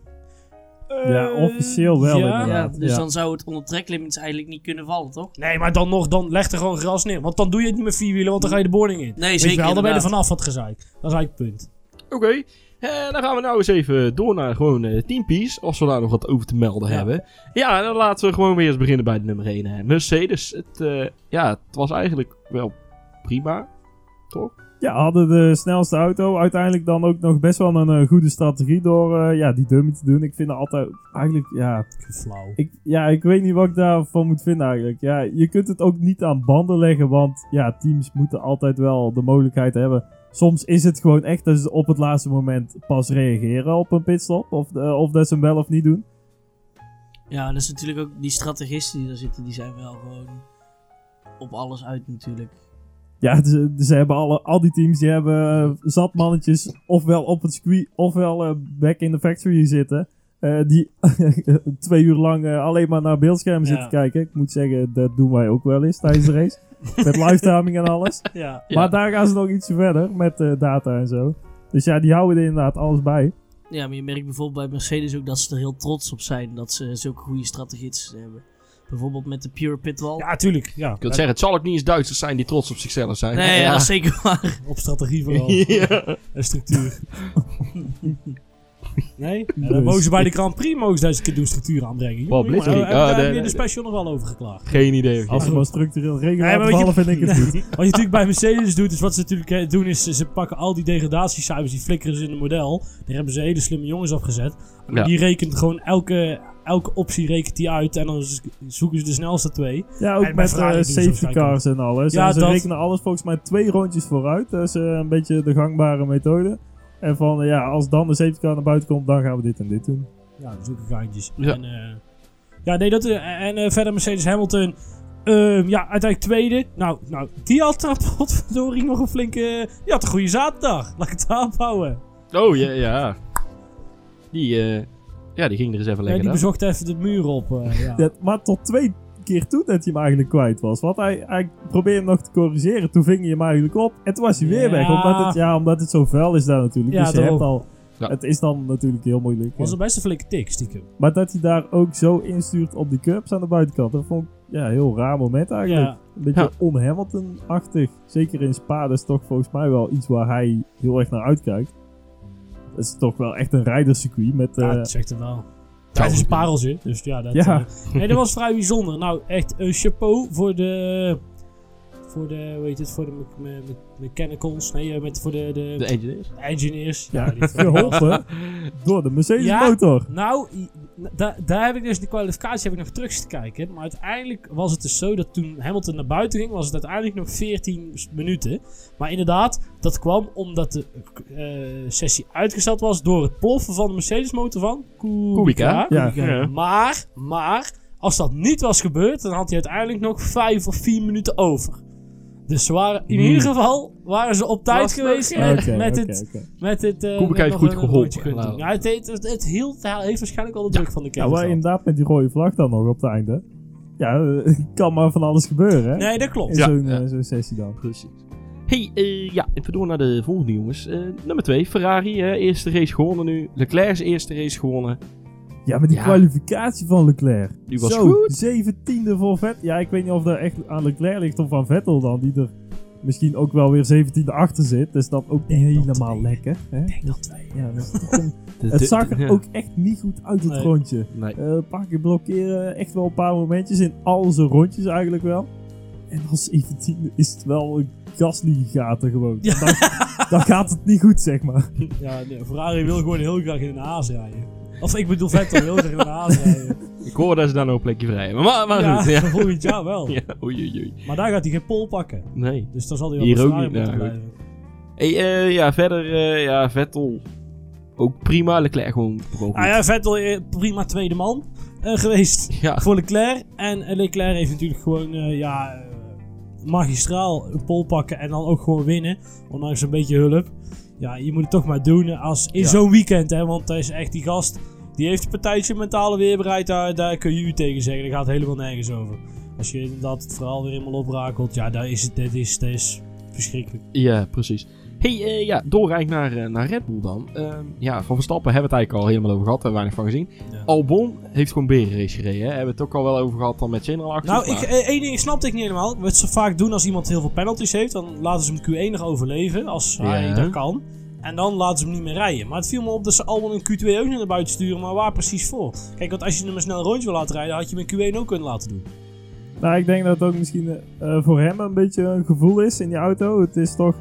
Ja, officieel wel ja. Dus Ja. dan zou het onder treklimits eigenlijk niet kunnen vallen, toch? Nee, maar dan nog, dan leg er gewoon gras neer. Want dan doe je het niet met vier wielen, want dan ga je de boarding in. Nee, Weet zeker je wel, dan ben je er vanaf wat gezeik. Dat is eigenlijk het punt. Oké, eh, dan gaan we nou eens even door naar gewoon eh teampiece. Als we daar nog wat over te melden Ja. hebben. Ja, dan laten we gewoon weer eens beginnen bij de nummer 1. Hè. Mercedes, het, eh, ja, het was eigenlijk wel prima. Toch? Ja, hadden de snelste auto. Uiteindelijk dan ook nog best wel een eh, goede strategie door eh, ja, die dummy te doen. Ik vind het altijd eigenlijk, ja, Flauw. ik, ja, ik weet niet wat ik daarvan moet vinden eigenlijk. Ja, je kunt het ook niet aan banden leggen, want ja, teams moeten altijd wel de mogelijkheid hebben. Soms is het gewoon echt dat ze op het laatste moment pas reageren op een pitstop. Of, eh, of dat ze hem wel of niet doen. Ja, dat is natuurlijk ook die strategisten die daar zitten, die zijn wel gewoon op alles uit natuurlijk. Ja, ze, ze hebben alle, al die teams die hebben eh, zat mannetjes ofwel op het circuit ofwel eh, back in the factory zitten. eh, die twee uur lang alleen maar naar beeldschermen Ja. zitten kijken. Ik moet zeggen, dat doen wij ook wel eens tijdens de race. Met live-timing en alles. Ja. Ja. Maar daar gaan ze nog ietsje verder met eh, data en zo. Dus ja, die houden er inderdaad alles bij. Ja, maar je merkt bijvoorbeeld bij Mercedes ook dat ze er heel trots op zijn dat ze zulke goede strategisten hebben. Bijvoorbeeld met de Pure Pitwall. Ja, tuurlijk. Ja. Ik wil zeggen, het zal ook niet eens Duitsers zijn die trots op zichzelf zijn. nee, ja. dat is zeker waar. Op strategie vooral. Ja. En structuur. Nee? Ja, dan Dus. mogen ze bij de Grand Prix mogen ze deze keer doen structuur aanbrengen. Wat, Jongen, Blitzkrieg? Hebben we daar de- in de special nog wel over geklaagd. Geen idee. Als ze maar structureel regelen Nee, je- vind ik het goed. Wat je natuurlijk bij Mercedes doet, is wat ze natuurlijk eh, doen, is ze pakken al die degradatiecijfers, die flikkeren ze in een model. Daar hebben ze hele slimme jongens op gezet. Die rekent gewoon elke, elke optie rekent die uit en dan zoeken ze de snelste twee. Ja, ook En met eh, safety cars en alles. Ja, en ze dat- rekenen alles volgens mij twee rondjes vooruit. Dat is eh, een beetje de gangbare methode. En van, eh, ja, als dan de safety car naar buiten komt, dan gaan we dit en dit doen. Ja, zulke geintjes. Ja. En, eh, ja, nee, dat, en eh, verder Mercedes Hamilton. ehm, ja, uiteindelijk tweede. Nou, nou die had uh, potverdorie nog een flinke... Die had een goede zaterdag. Laat ik het daarop houden. Oh, ja, ja. Die, eh, ja, die ging er eens even Ja, lekker die aan. bezocht even de muur op. eh, ja. Ja, maar tot twee keer toe dat hij hem eigenlijk kwijt was. Want hij, hij probeerde hem nog te corrigeren. Toen ving hij hem eigenlijk op. En toen was hij weer Ja. weg. Omdat het, ja, omdat het zo vuil is daar natuurlijk. Ja, dus je hebt al... Ja. Het is dan natuurlijk heel moeilijk. was een best een flinke tik, stiekem. Maar dat hij daar ook zo instuurt op die curbs aan de buitenkant. Dat vond ik ja, een heel raar moment eigenlijk. Ja. Een beetje Ja. on-Hamilton-achtig. Zeker in Spa, dat is toch volgens mij wel iets waar hij heel erg naar uitkijkt. Dat is toch wel echt een rijderscircuit met... Ja, eh, dat zegt hem wel. Het is een pareltje, dus ja. Dat, Ja. eh, nee, dat was vrij bijzonder. Nou, echt een chapeau voor de... Voor de, hoe heet het, voor de me- me- me- mechanicals. Nee, met, voor de, de, De engineers. engineers. ja, die- geholpen door de Mercedes Ja. motor. Nou, da- daar heb ik dus de kwalificatie heb ik nog terug te kijken. Maar uiteindelijk was het dus zo dat toen Hamilton naar buiten ging, was het uiteindelijk nog 14 s- minuten. Maar inderdaad, dat kwam omdat de eh, sessie uitgesteld was door het ploffen van de Mercedes motor van Kubica. Kubica. Ja. Ja. Maar, maar, als dat niet was gebeurd, dan had hij uiteindelijk nog 5 of 4 minuten over. Dus ze waren, in Hmm. ieder geval waren ze op tijd geweest ja. met, met het oké. met het, eh, Kubica met heeft goed geholpen, Ja, het, het, het hield, hij heeft waarschijnlijk al de druk van de Ja, kermis maar inderdaad met die rode vlag dan nog op het einde. Ja, eh, kan maar van alles gebeuren, hè? Nee, dat klopt. In Ja, zo'n ja. eh, sessie dan. Precies. Hey, eh, ja, even door naar de volgende jongens. Eh, nummer 2, Ferrari. hè, eerste race gewonnen nu. Leclerc's eerste race gewonnen. Ja, maar die Ja. kwalificatie van Leclerc. Die was Zo, goed. zeventiende voor Vettel. Ja, ik weet niet of dat echt aan Leclerc ligt of aan Vettel dan. Die er misschien ook wel weer zeventiende achter zit. Dus dat ook niet helemaal twee. lekker. Hè? Ik denk dat twee. Ja, De- het de- zag er ja. ook echt niet goed uit, het Nee. rondje. Nee. Eh, een paar keer blokkeren, echt wel een paar momentjes in al zijn rondjes eigenlijk wel. En als 17 is het wel een gasligaten gewoon. Ja. Dan, dan gaat het niet goed, zeg maar. Ja, nee, Ferrari wil gewoon heel graag in een Haas rijden. Of ik bedoel Vettel wil graag in een Haas rijden. Ik hoor dat ze daar nog een plekje vrij hebben. Maar, maar ja, goed. Ja. volgend jaar wel. ja. Oei, oei. Maar daar gaat hij geen pol pakken. Nee. Dus dan zal hij wel Hier ook niet, moeten nou, blijven. Hey, eh, ja, verder, eh, ja, Vettel. Ook prima. Leclerc gewoon, gewoon. Ah ja, Vettel eh, prima tweede man geweest Ja. voor Leclerc. En Leclerc heeft natuurlijk gewoon, ja, magistraal een pol pakken en dan ook gewoon winnen. Ondanks een beetje hulp. Ja, je moet het toch maar doen als in Ja. zo'n weekend, hè. Want hij is echt die gast, die heeft een partijtje mentale weerbaarheid. Daar, daar kun je u tegen zeggen. Daar gaat helemaal nergens over. Als je inderdaad het verhaal weer helemaal oprakelt, ja, daar is het, dit is, dit is verschrikkelijk. Ja, precies. Hey, eh, ja, door eigenlijk naar, eh, naar Red Bull dan. Ehm, ja, van Verstappen hebben we het eigenlijk al helemaal over gehad. Hebben we weinig van gezien. Ja. Albon heeft gewoon berenrace gereden. Hè? Hebben we het ook al wel over gehad dan met General actie. Nou, ik, eh, één ding snapte ik niet helemaal. Wat ze vaak doen als iemand heel veel penalties heeft, dan laten ze hem Q1 nog overleven, als hij Ja. dat kan. En dan laten ze hem niet meer rijden. Maar het viel me op dat ze allemaal een Q2 ook naar buiten sturen, maar waar precies voor? Kijk, want als je hem een snel rondje wil laten rijden, had je hem in Q1 ook kunnen laten doen. Nou, ik denk dat het ook misschien eh, voor hem een beetje een gevoel is in die auto. Het is toch...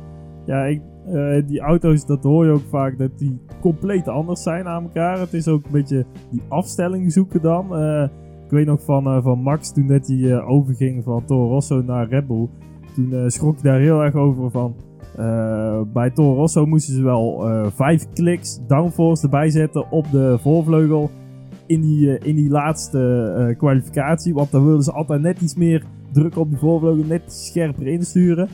Ja, ik, eh, die auto's, dat hoor je ook vaak, dat die compleet anders zijn aan elkaar. Het is ook een beetje die afstelling zoeken dan. Eh, ik weet nog van, eh, van Max, toen dat hij overging van Toro Rosso naar Red Bull. Toen schrok hij daar heel erg over van... bij Toro Rosso moesten ze wel vijf kliks downforce erbij zetten op de voorvleugel. In die, in die laatste kwalificatie. Want dan wilden ze altijd net iets meer druk op die voorvleugel. Net scherper insturen.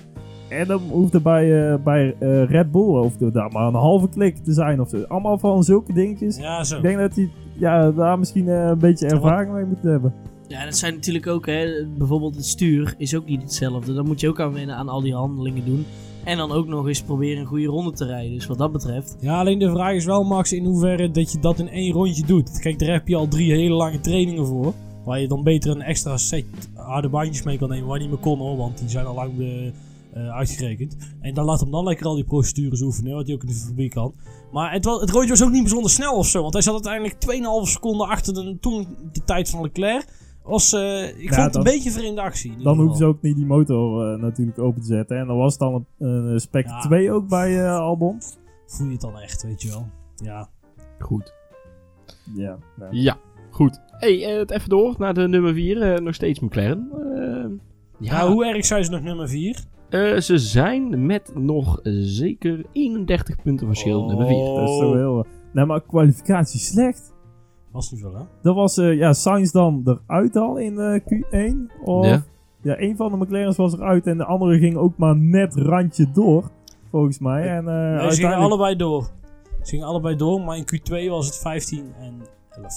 En dan hoefde bij, eh, bij eh, Red Bull of daar maar een halve klik te zijn of zo. Allemaal van zulke dingetjes. Ja, zo. Ik denk dat hij ja, daar misschien eh, een beetje ervaring mee moet hebben. Ja, dat zijn natuurlijk ook, hè, bijvoorbeeld het stuur is ook niet hetzelfde. Dan moet je ook aan wennen aan al die handelingen doen. En dan ook nog eens proberen een goede ronde te rijden. Dus wat dat betreft. Ja, alleen de vraag is wel, Max, in hoeverre dat je dat in één rondje doet. Kijk, daar heb je al drie hele lange trainingen voor. Waar je dan beter een extra set harde bandjes mee kan nemen. Waar niet meer kon hoor, want die zijn al lang eh, eh, uitgerekend. En dan laat hem dan lekker al die procedures oefenen, wat hij ook in de fabriek kan. Maar het, wa- het rondje was ook niet bijzonder snel of zo. Want hij zat uiteindelijk 2,5 seconden achter de, toen de tijd van Leclerc. Was, eh, ik Ja, vond het dan- een beetje vreemde actie. Dan hoeven ze ook niet die motor eh, natuurlijk open te zetten. En dan was dan een, een spec Ja. 2 ook bij eh, Albon. Voel je het dan echt, weet je wel. Ja. Goed. Ja, nou. Ja, goed. hey, eh, het even door naar de nummer 4. nog steeds McLaren. Eh, Ja, ja, hoe erg zijn ze nog nummer 4? Eh, ze zijn met nog zeker 31 punten verschil Oh. nummer 4. Dat is toch heel... Nee, maar kwalificatie slecht. Was niet zo, hè? Dat was eh ja, Sainz dan eruit al in eh, Q1. Of, Ja. ja. een van de McLaren's was eruit en de andere ging ook maar net randje door. Volgens mij. En, eh, Nee, ze gingen uiteindelijk- allebei door. Ze gingen allebei door, maar in Q2 was het 15 en 11.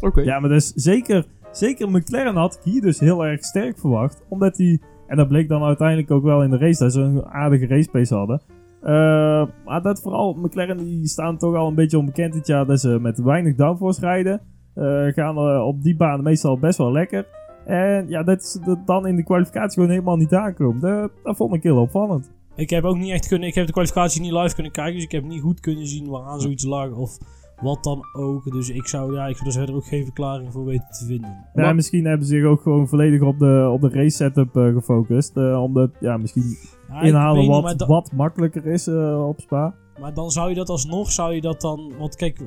Oké. Ja, maar dus zeker, zeker McLaren had ik hier dus heel erg sterk verwacht. Omdat die, en dat bleek dan uiteindelijk ook wel in de race, dat ze een aardige racepace hadden. Eh, maar dat vooral, McLaren die staan toch al een beetje onbekend dit jaar dat ze met weinig downforce rijden. Eh, gaan eh, op die baan meestal best wel lekker. En ja, dat dat dan in de kwalificatie gewoon helemaal niet aankomt. Dat, dat vond ik heel opvallend. Ik heb ook niet echt kunnen. Ik heb de kwalificatie niet live kunnen kijken, dus ik heb niet goed kunnen zien waaraan zoiets lag of wat dan ook. Dus ik zou, ja, ik zou er verder ook geen verklaring voor weten te vinden. Ja, Maar- misschien hebben ze zich ook gewoon volledig op de, op de race setup eh, gefocust. eh, omdat ja, misschien Ja, inhalen niet, wat, da- wat makkelijker is eh, op Spa. maar dan zou je dat alsnog, zou je dat dan. Want kijk,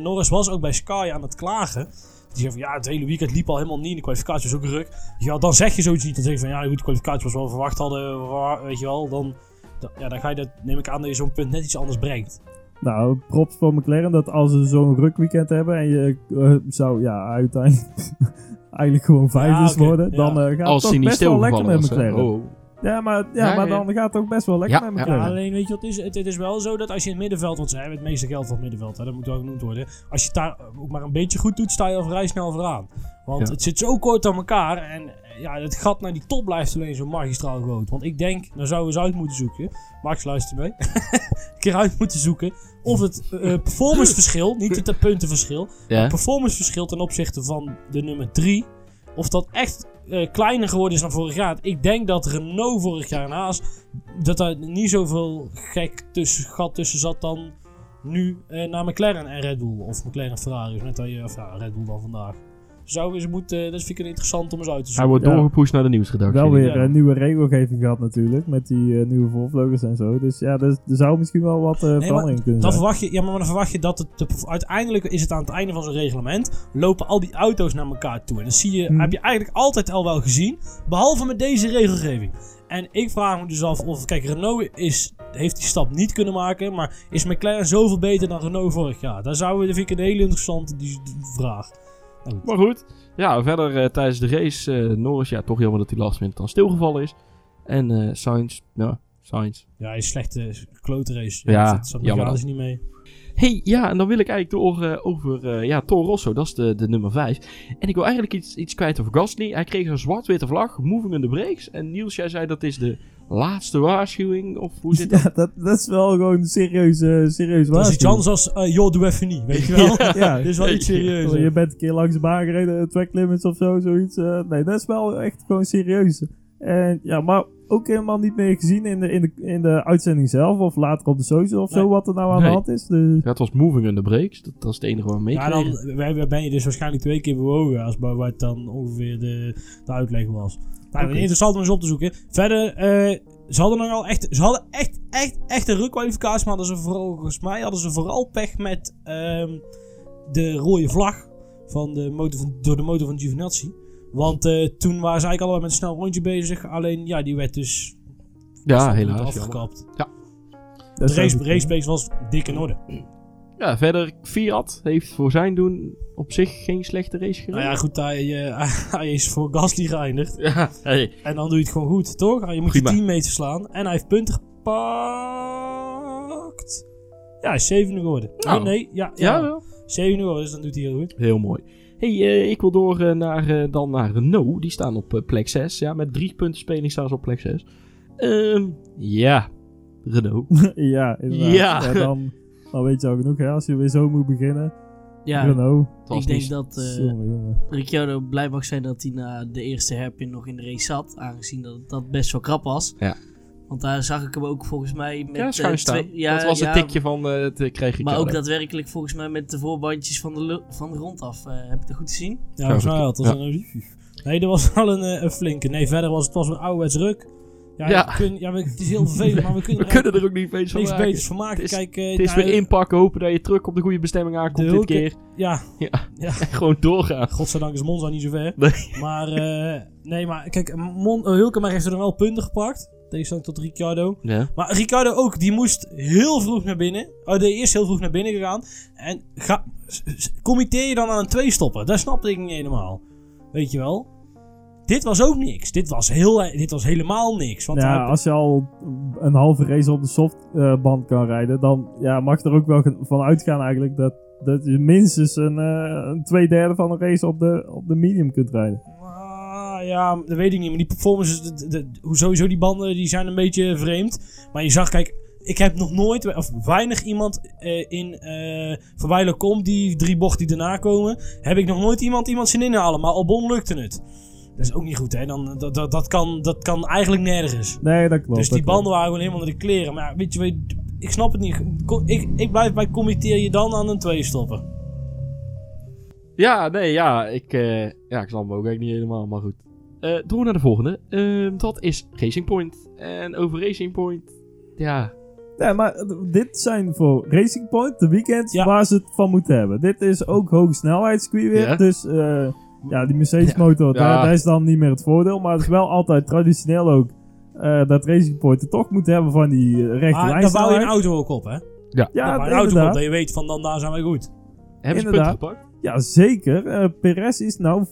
Norris was ook bij Sky aan het klagen. Die zei van ja, het hele weekend liep al helemaal niet. De kwalificatie was ook ruk. Ja, dan zeg je zoiets niet. Dan zeg je van ja, goed, de kwalificatie was wel verwacht hadden. Weet je wel. Dan, dan- ja, dan ga je dat, neem ik aan dat je zo'n punt net iets anders brengt. Nou, props voor McLaren dat als ze zo'n rukweekend hebben en je eh, zou ja, uiteindelijk eigenlijk gewoon vijfdes oké, worden, ja. dan eh, gaat het toch best wel lekker met. McLaren. Oh. Ja, maar, ja, Ja, maar ja. dan gaat het ook best wel lekker Ja, met ja. McLaren. alleen weet je wat het is? Het, het is wel zo dat als je in het middenveld, want ze hebben het meeste geld van het middenveld, hè, dat moet wel genoemd worden. Als je het daar ook maar een beetje goed doet, sta je al vrij snel vooraan. Want Ja. het zit zo kort aan elkaar en ja, het gat naar die top blijft alleen zo magistraal groot. Want ik denk, nou zouden we eens uit moeten zoeken. Max, luister mee. een keer uit moeten zoeken of het eh, performanceverschil, niet het puntenverschil, Ja. performanceverschil ten opzichte van de nummer 3. Of dat echt eh, kleiner geworden is dan vorig jaar. Ik denk dat Renault vorig jaar en Haas. dat daar niet zoveel gek tussen, gat tussen zat dan nu eh, naar McLaren en Red Bull. Of McLaren en Ferrari. Of net je, of ja, Red Bull dan vandaag. Zou eens moeten, dat vind ik interessant om eens uit te Hij zoeken. wordt Ja. doorgepusht naar de nieuwsredactie. Wel weer Ja. een nieuwe regelgeving gehad natuurlijk, met die eh, nieuwe voorvleugels en zo. Dus ja, dus, er zou misschien wel wat eh verandering kunnen Dan zijn. verwacht je, ja, maar dan verwacht je dat het, de- uiteindelijk is het aan het einde van zo'n reglement, lopen al die auto's naar elkaar toe. En dat zie je, Hmm. heb je eigenlijk altijd al wel gezien, behalve met deze regelgeving. En ik vraag me dus af of, kijk, Renault is, heeft die stap niet kunnen maken, maar is McLaren zoveel beter dan Renault vorig jaar? Daar zou, dat vind ik een hele interessante die, die vraag. Maar goed, ja, verder eh, tijdens de race, eh Norris, ja, toch jammer dat hij last minute dan stilgevallen is. En eh Sainz, ja, Sainz. Ja, hij is slechte klote race. Ja, dat zat jammer Jammer niet mee. hey, ja, en dan wil ik eigenlijk door over, eh, ja, Toro Rosso, dat is de, de nummer 5. En ik wil eigenlijk iets, iets kwijt over Gasly. Hij kreeg een zwart-witte vlag, moving in the brakes. En Niels, jij zei dat is de laatste waarschuwing, of hoe zit dat? Ja, dat, dat is wel gewoon serieus, eh serieus Dat is iets waarschuwing. anders als, eh, joh, doe even niet, weet je wel? Ja, Dit is wel iets serieus. je bent een keer langs de baan gereden, track limits of zo, zoiets. eh, nee, dat is wel echt gewoon serieus. En ja, maar ook helemaal niet meer gezien in de, in de, in de uitzending zelf. Of later op de social of zo, Nee. wat er nou aan Nee. de hand is. Dus, Ja, het was moving under breaks. Dat, dat is het enige wat we Ja, meekregen. dan wij- wij- ben je dus waarschijnlijk twee keer bewogen als bij wat dan ongeveer de, de uitleg was. Nou, interessant om eens op te zoeken. Verder, eh, ze hadden nogal echt, ze hadden echt, echt, echt een rukkwalificatie, maar hadden ze vooral, volgens mij hadden ze vooral pech met ehm, de rode vlag van de motor van, door de motor van Giovinazzi. Want eh, toen waren ze eigenlijk allebei met een snel rondje bezig. Alleen, ja, die werd dus ja, helaas. jammer. afgekapt. dat De race, racepace was dik in orde. Ja, verder, Fiat heeft voor zijn doen op zich geen slechte race gereden. Nou ja, goed, hij, eh, hij is voor Gasly geëindigd. Ja, hey. En dan doe je het gewoon goed, toch? Je moet Prima. je verslaan. En hij heeft punten gepakt. Ja, hij is zevende geworden. Nou. Nee, nee, ja, ja. Ja, wel. Zevende geworden, dus dan doet hij heel goed. Heel mooi. hey, eh, ik wil door eh, naar, dan naar Renault. Die staan op plek 6. Ja, met drie punten speling staan ze op plek 6. Ehm, ja, Renault. ja, inderdaad. Ja. Ja. dan, dan weet je al genoeg, hè. Als je weer zo moet beginnen. Ja, Renault. Het was ik denk dat eh, Jongen, jongen. Ricciardo blij mag zijn dat hij na de eerste hairpin nog in de race zat. Aangezien dat dat best wel krap was. Ja. Want daar zag ik hem ook volgens mij met Ja, eh, schuin staan. twee- ja, dat was ja, het tikje van eh, het eh, kreeg ik Maar ook daadwerkelijk volgens mij met de voorbandjes van de, van de grond af. Eh, heb ik dat goed gezien? Ja, volgens mij was Ja. een, nee, dat was wel een, een flinke. Nee, verder was het was een ouderwets ruk. Ja, Ja. we kunnen- ja we- het is heel vervelend, maar we kunnen We er kunnen er ook niet veel van niks maken. beters van maken. Het is- Kijk, eh, Het is nou, weer inpakken, hopen dat je terug op de goede bestemming aankomt De dit keer. Ja, Ja. Gewoon doorgaan. godzijdank is Monza niet zo ver. Nee. Maar, eh, nee, maar kijk, Mon uh, Hulkenberg heeft er dan wel punten gepakt. Tegenstelling tot Ricciardo. Ja. Maar Ricardo ook, die moest heel vroeg naar binnen. Oh, die is heel vroeg naar binnen gegaan. En ga, committeer je dan aan een twee stoppen? Dat snapte ik niet helemaal. Weet je wel? Dit was ook niks. Dit was, heel, dit was helemaal niks. Want Ja, als je al een halve race op de softband kan rijden, dan ja, mag je er ook wel van uitgaan eigenlijk dat, dat je minstens een, eh, een twee derde van een race op de, op de medium kunt rijden. Ah, ja, dat weet ik niet. Maar die performance, de, de- de- hoe sowieso die banden, die zijn een beetje vreemd. Maar je zag, kijk, ik heb nog nooit, of weinig iemand eh, in eh voorbij komt die drie bochten die daarna komen. Heb ik nog nooit iemand iemand zien inhalen. Maar Albon lukte het. Dat is ook niet goed, hè. Dan, dat, dat, dat, kan, dat kan eigenlijk nergens. Nee, dat klopt. dus die klopt. banden waren gewoon helemaal naar de kleren. Maar ja, weet je, weet, ik snap het niet. Ik, ik blijf bij committeer je dan aan een twee stoppen. Ja, nee, ja. Ik, eh, ja, ik snap hem ook eigenlijk niet helemaal, maar goed. Eh door naar de volgende. Ehm, dat is Racing Point. En over Racing Point, ja. Ja, maar dit zijn voor Racing Point de weekends Ja. waar ze het van moeten hebben. Dit is ook hoge snelheidscircuit weer. Ja. Dus eh, ja, die Mercedes motor, Ja. Daar, daar is dan niet meer het voordeel. Maar het is wel altijd traditioneel ook eh, dat Racing Point het toch moet hebben van die uh, rechte Maar lijn. daar bouw je een auto ook op, hè? Ja. Ja, een auto op, dat je weet van dan daar zijn wij goed. Hebben ze punten gepakt? Ja, zeker. Eh Perez is nou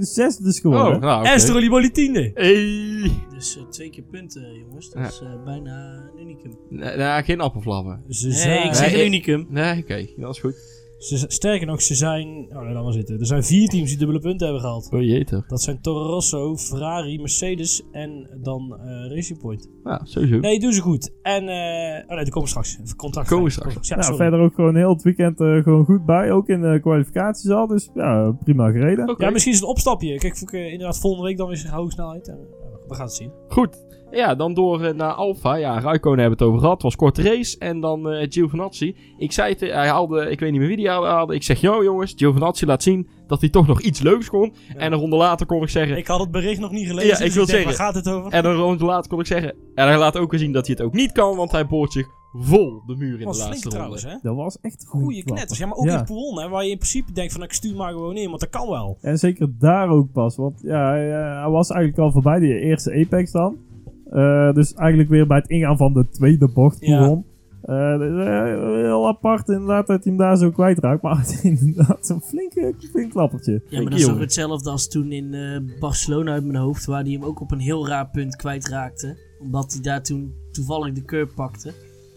zesde geworden. Oh, nou. En Strolliboli tiende. Hey. Dus eh, twee keer punten, jongens. Dat Ja. is eh, bijna een unicum. Nee, nee, geen appelflappen. Ze Nee, ik zeg een unicum. Nee, oké. Dat is goed. Ze, sterker nog, ze zijn... Oh, laat maar zitten. Er zijn vier teams die dubbele punten hebben gehaald. Oh jee toch. Dat zijn Toro Rosso, Ferrari, Mercedes en dan eh, Racing Point. Ja, sowieso. Nee, doen ze goed. En, eh oh nee, die komen straks. Komen we straks. Ja, nou, verder ook gewoon heel het weekend eh, gewoon goed bij. Ook in de kwalificaties al. Dus ja, prima gereden. Ja, misschien is het een opstapje. Kijk, of ik inderdaad volgende week dan weer hoge snelheid. En, we gaan het zien. Goed. Ja, dan door eh, naar Alfa. Ja, Raikkonen hebben het over gehad. Het was korte race. En dan eh Giovinazzi. Ik zei het, hij haalde, ik weet niet meer wie die haalde. Ik zeg, yo jongens, Giovinazzi laat zien dat hij toch nog iets leuks kon. En een ronde later kon ik zeggen... Ik had het bericht nog niet gelezen. Ja, ik dus wil denk, zeggen- Waar gaat het over? En een ronde later kon ik zeggen... En hij laat ook weer zien dat hij het ook niet kan, want hij boort zich vol de muur in Dat was de flink laatste trouwens, ronde. hè? Dat was echt Goeie goed klappen. knetters. Ja, maar ook Ja. in Pool, hè, waar je in principe denkt van ik stuur maar gewoon in, want dat kan wel. En zeker daar ook pas. Want ja, hij, eh, hij was eigenlijk al voorbij die eerste Apex dan. Eh, dus eigenlijk weer bij het ingaan van de tweede bocht Ja. gewoon. Eh, dus, heel apart inderdaad dat hij hem daar zo kwijtraakt. Maar het inderdaad een flinke, flink klappertje. Ja, maar dat is toch jongen. hetzelfde als toen in eh, Barcelona uit mijn hoofd, waar hij hem ook op een heel raar punt kwijtraakte. Omdat hij daar toen toevallig de curb pakte.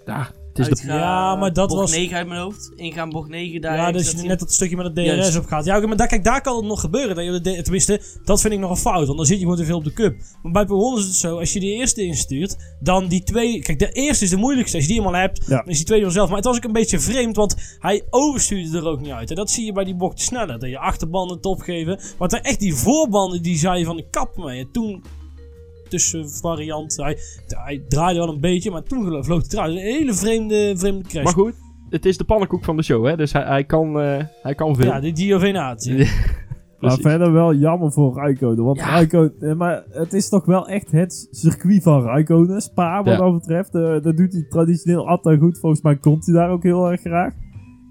Ja, het is de... Ja, maar dat bocht was- 9 uit mijn hoofd. Ingaan bocht 9, daar ja, dus dat hij- net dat stukje met het DRS Juist. op gaat. Ja, oké, maar daar, kijk, daar kan het nog gebeuren. Dat je de, tenminste, dat vind ik nog een fout. Want dan zit je gewoon te veel op de cup. Maar bij P100 is het zo, als je de eerste instuurt, dan die twee... Kijk, de eerste is de moeilijkste. Als je die eenmaal hebt, Ja. dan is die tweede vanzelf. Maar het was ook een beetje vreemd, want hij overstuurde er ook niet uit. En dat zie je bij die bocht sneller. Dat je achterbanden het opgeven. Want dan echt die voorbanden, die zei je van de kap mee. En toen... tussenvariant. Hij, hij draaide wel een beetje, maar toen vloog hij eruit. Een hele vreemde, vreemde crash. Maar goed, het is de pannenkoek van de show, hè? Dus hij, hij, kan, eh, hij kan veel. Ja, die Giovenatie. Maar verder wel jammer voor Rijkonen. Want Ja. Rijkonen, eh, maar het is toch wel echt het circuit van Rijkonen. Spa wat Ja. dat betreft. Eh, dat doet hij traditioneel altijd goed. Volgens mij komt hij daar ook heel erg graag.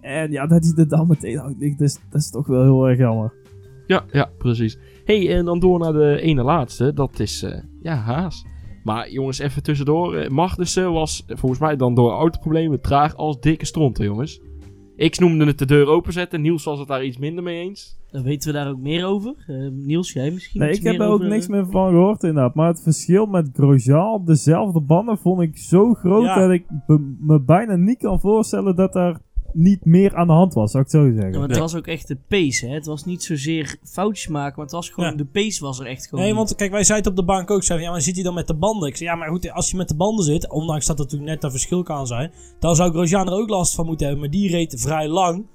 En ja, dat hij er dan meteen uit ligt, dat is, dat is toch wel heel erg jammer. Ja, ja, precies. Hey, en dan door naar de ene laatste. Dat is, eh, ja, Haas. Maar jongens, even tussendoor. eh, Magnussen was volgens mij dan door autoproblemen traag als dikke stronten, jongens. Ik noemde het de deur openzetten. Niels was het daar iets minder mee eens. Dan weten we daar ook meer over. Eh, Niels, jij misschien Nee, ik heb er ook over, niks meer van gehoord inderdaad. Maar het verschil met Grosjean op dezelfde banden vond ik zo groot Ja. dat ik me bijna niet kan voorstellen dat er niet meer aan de hand was, zou ik het zo Ja, zeggen. maar het was ook echt de pace, hè. Het was niet zozeer foutjes maken, maar het was gewoon... Ja. De pace was er echt gewoon Nee, niet. want kijk, wij zeiden op de bank ook. Zeiden, ja, maar zit hij dan met de banden? Ik zei, ja, maar goed, als je met de banden zit, ondanks dat er natuurlijk net een verschil kan zijn, dan zou Grosjean er ook last van moeten hebben. Maar die reed vrij lang.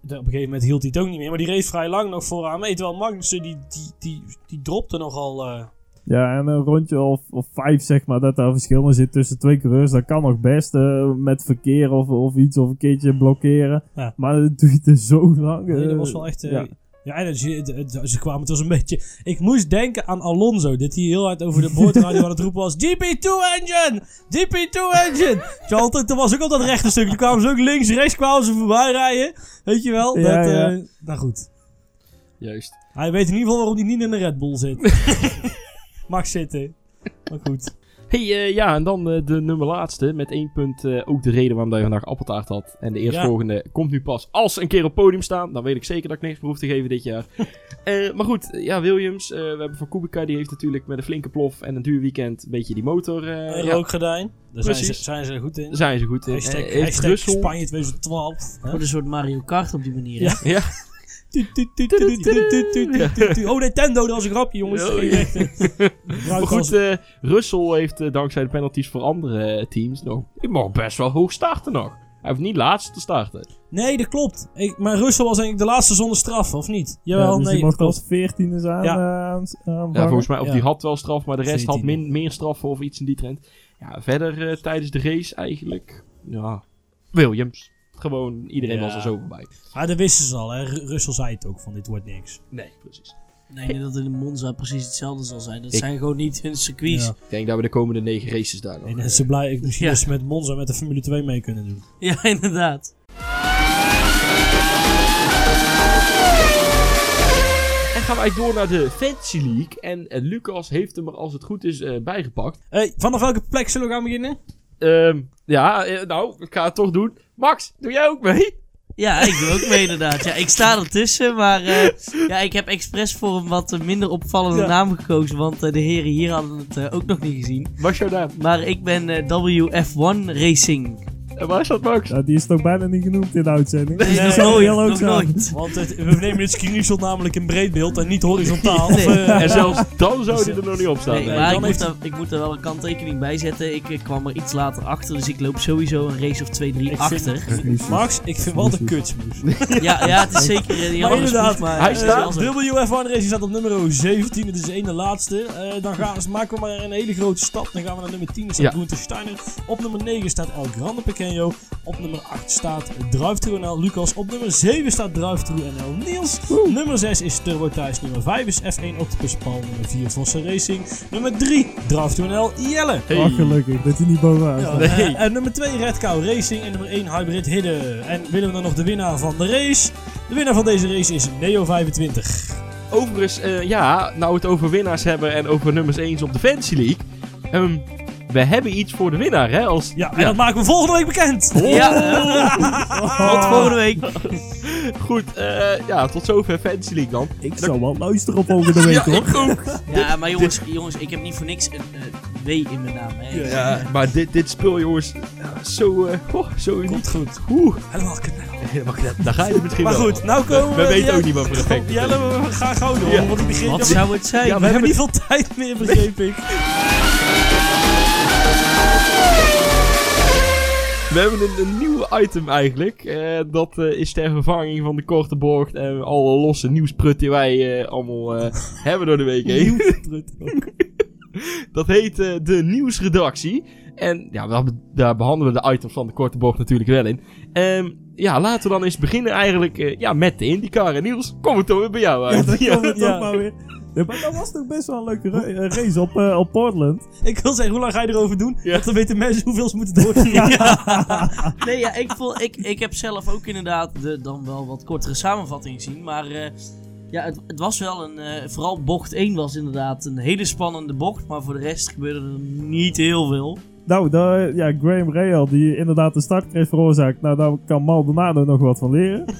De- op een gegeven moment hield hij het ook niet meer, maar die reed vrij lang nog vooraan. mee. Terwijl Magnussen, die, die, die, die dropte nogal... eh Ja, en een rondje of, of vijf, zeg maar, dat daar verschil in zit tussen twee coureurs. Dat kan nog best eh, met verkeer of, of iets, of een keertje blokkeren. Ja. Maar dat duurt er zo lang. Nee, dat eh, was wel echt... eh, ja. ja, en ze, kwamen, het was een beetje... Ik moest denken aan Alonso, dat hij heel hard over de boordradio aan het roepen was... GP2 engine! GP2 engine! Altijd- Er was ook al dat rechte stuk. Toen kwamen ze ook links, rechts kwamen ze voorbij rijden. Weet je wel? Ja, dat, ja. eh, nou goed. Juist. Hij weet in ieder geval waarom hij niet in de Red Bull zit. Mag zitten. Maar goed. hey, eh, ja, en dan eh, de nummer laatste. Met één punt eh, ook de reden waarom hij vandaag appeltaart had. En de eerstvolgende komt nu pas als een keer op podium staan. Dan weet ik zeker dat ik niks meer hoef te geven dit jaar. Eh, maar goed, ja, Williams. eh, we hebben van Kubica, die heeft natuurlijk met een flinke plof en een duur weekend een beetje die motor. eh En ja, ook gedaan. Daar zijn ze, zijn ze goed in. daar zijn ze goed in. Hashtag, heeft hashtag Russell- Spanje 2012. hè? Wordt een soort Mario Kart op die manier. Ja, Oh, Nintendo, dat was een grapje, jongens. Oh, maar goed, Russell eh, heeft eh, dankzij de penalties voor andere eh, teams nog... Ik mag best wel hoog starten nog. Hij heeft niet laatste te starten. Nee, dat klopt. Ik, maar Russell was denk ik de laatste zonder straf, of niet? Jawel, ja, dus nee. hij mocht als 14 is aan, ja. Ja. volgens mij. Of die had wel straf, maar de rest had min, meer straffen of iets in die trend. Ja, verder tijdens de race eigenlijk... Ja, Williams. Gewoon, iedereen Ja. was er zo voorbij. Ah, dat wisten ze al, hè. Ru- Russell zei het ook, van dit wordt niks. Nee, precies. Nee, ik denk dat het in Monza precies hetzelfde zal zijn. Dat Ik- zijn gewoon niet hun circuits. Ja. Ik denk dat we de komende negen races daar nog... En eh, ze blij, ik, misschien Ja. dat ze met Monza met de Formule 2 mee kunnen doen. Ja, inderdaad. En gaan wij door naar de Fantasy League. En eh, Lucas heeft hem er als het goed is eh, bijgepakt. Hey, vanaf welke plek zullen we gaan beginnen? Ehm, ja, eh, nou, ik ga het toch doen. Max, doe jij ook mee? Ja, ik doe ook mee inderdaad. Ja, ik sta ertussen, maar eh, ja, ik heb expres voor een wat minder opvallende Ja. naam gekozen, want eh, de heren hier hadden het ook nog niet gezien. Wat is jouw naam? Maar ik ben eh, WF1 Racing. En waar is dat, Max? Die is toch bijna niet genoemd in de uitzending. Nee, nooit, heel leuk nog zijn. nooit. Want het- we nemen dit screenshot namelijk in breed beeld en niet horizontaal. Nee. Of, eh, En zelfs dan zou die er nog niet op staan. Nee, Nee. maar ik moet, heeft daar, ik moet daar wel een kanttekening bij zetten. Ik, eh, kwam er iets later achter, dus ik loop sowieso een race of 2, 3 Ik achter. vind- Max, ik vind wel de kutsmoes. Ja, ja, het is zeker eh, die Maar inderdaad, maar hij eh, staat- zoals ook. WF1 Racing staat op nummer 17, het is de ene laatste. Eh, dan gaan, we- maken we maar een hele grote stap. Dan gaan we naar nummer 10, daar staat Ja. Gunther Steiner. Op nummer 9 staat El Grande Op nummer 8 staat Drive NL Lucas. Op nummer 7 staat Drive NL Niels. Nummer 6 is Turbo Thijs. Nummer 5 is F1 Octopus Paul. Nummer 4 Vossen Racing. Nummer 3 Drive NL Jelle. Hey. Oh, gelukkig dat hij niet bovenaan Ja. Nee. en nummer 2 Red Cow Racing en nummer 1 Hybrid Hidden. En willen we dan nog de winnaar van de race? De winnaar van deze race is Neo25. Overigens, eh, ja, nou we het over winnaars hebben en over nummers 1 op de Fantasy League. Ehm, we hebben iets voor de winnaar, hè? Als, Ja, en dat maken we volgende week bekend. Ja, tot volgende week. Goed, eh, ja, tot zover Fantasy League dan. Ik zou wel luisteren volgende week, Ja, hoor. ik ook. Ja, maar jongens, jongens, ik heb niet voor niks een eh, W in mijn naam. Hè. Ja, maar dit, dit spul, jongens, ja, zo, eh, oh, zo uniek. Komt goed. Oeh, Helemaal knel. helemaal knap. Daar ga je er misschien Maar wel. goed, nou komen We we... weten ja, ook niet wat voor effect. Jelle, we we gaan gauw door. Ja. Want ik begin, Wat zou het zijn? Ja, we hebben niet veel tijd meer, begreep ik. We hebben een, een nieuw item eigenlijk. Eh, dat eh, is ter vervanging van de korte bocht en alle losse nieuwsprut die wij eh, allemaal hebben door de week heen. Dat heet de nieuwsredactie. En ja, daar, daar behandelen we de items van de korte bocht natuurlijk wel in. Ehm, ja, laten we dan eens beginnen eigenlijk ja, met de IndyCar. En Niels, kom het toch weer bij jou Ja, uit. dan komen we Ja. toch maar weer. Ja, maar dat was toch best wel een leuke ra- eh, race op, eh, op Portland. Ik wil zeggen, hoe lang ga je erover doen? Ja. Want dan weten mensen hoeveel ze moeten doorsturen. Nee, ja, ik, voel, ik, ik heb zelf ook inderdaad de dan wel wat kortere samenvatting gezien. Maar eh, ja, het, het was wel een. eh, vooral bocht 1 was inderdaad een hele spannende bocht. Maar voor de rest gebeurde er niet heel veel. Nou, daar, ja, Graham Rahal, die inderdaad de startcrash veroorzaakt. Nou, daar kan Maldonado nog wat van leren.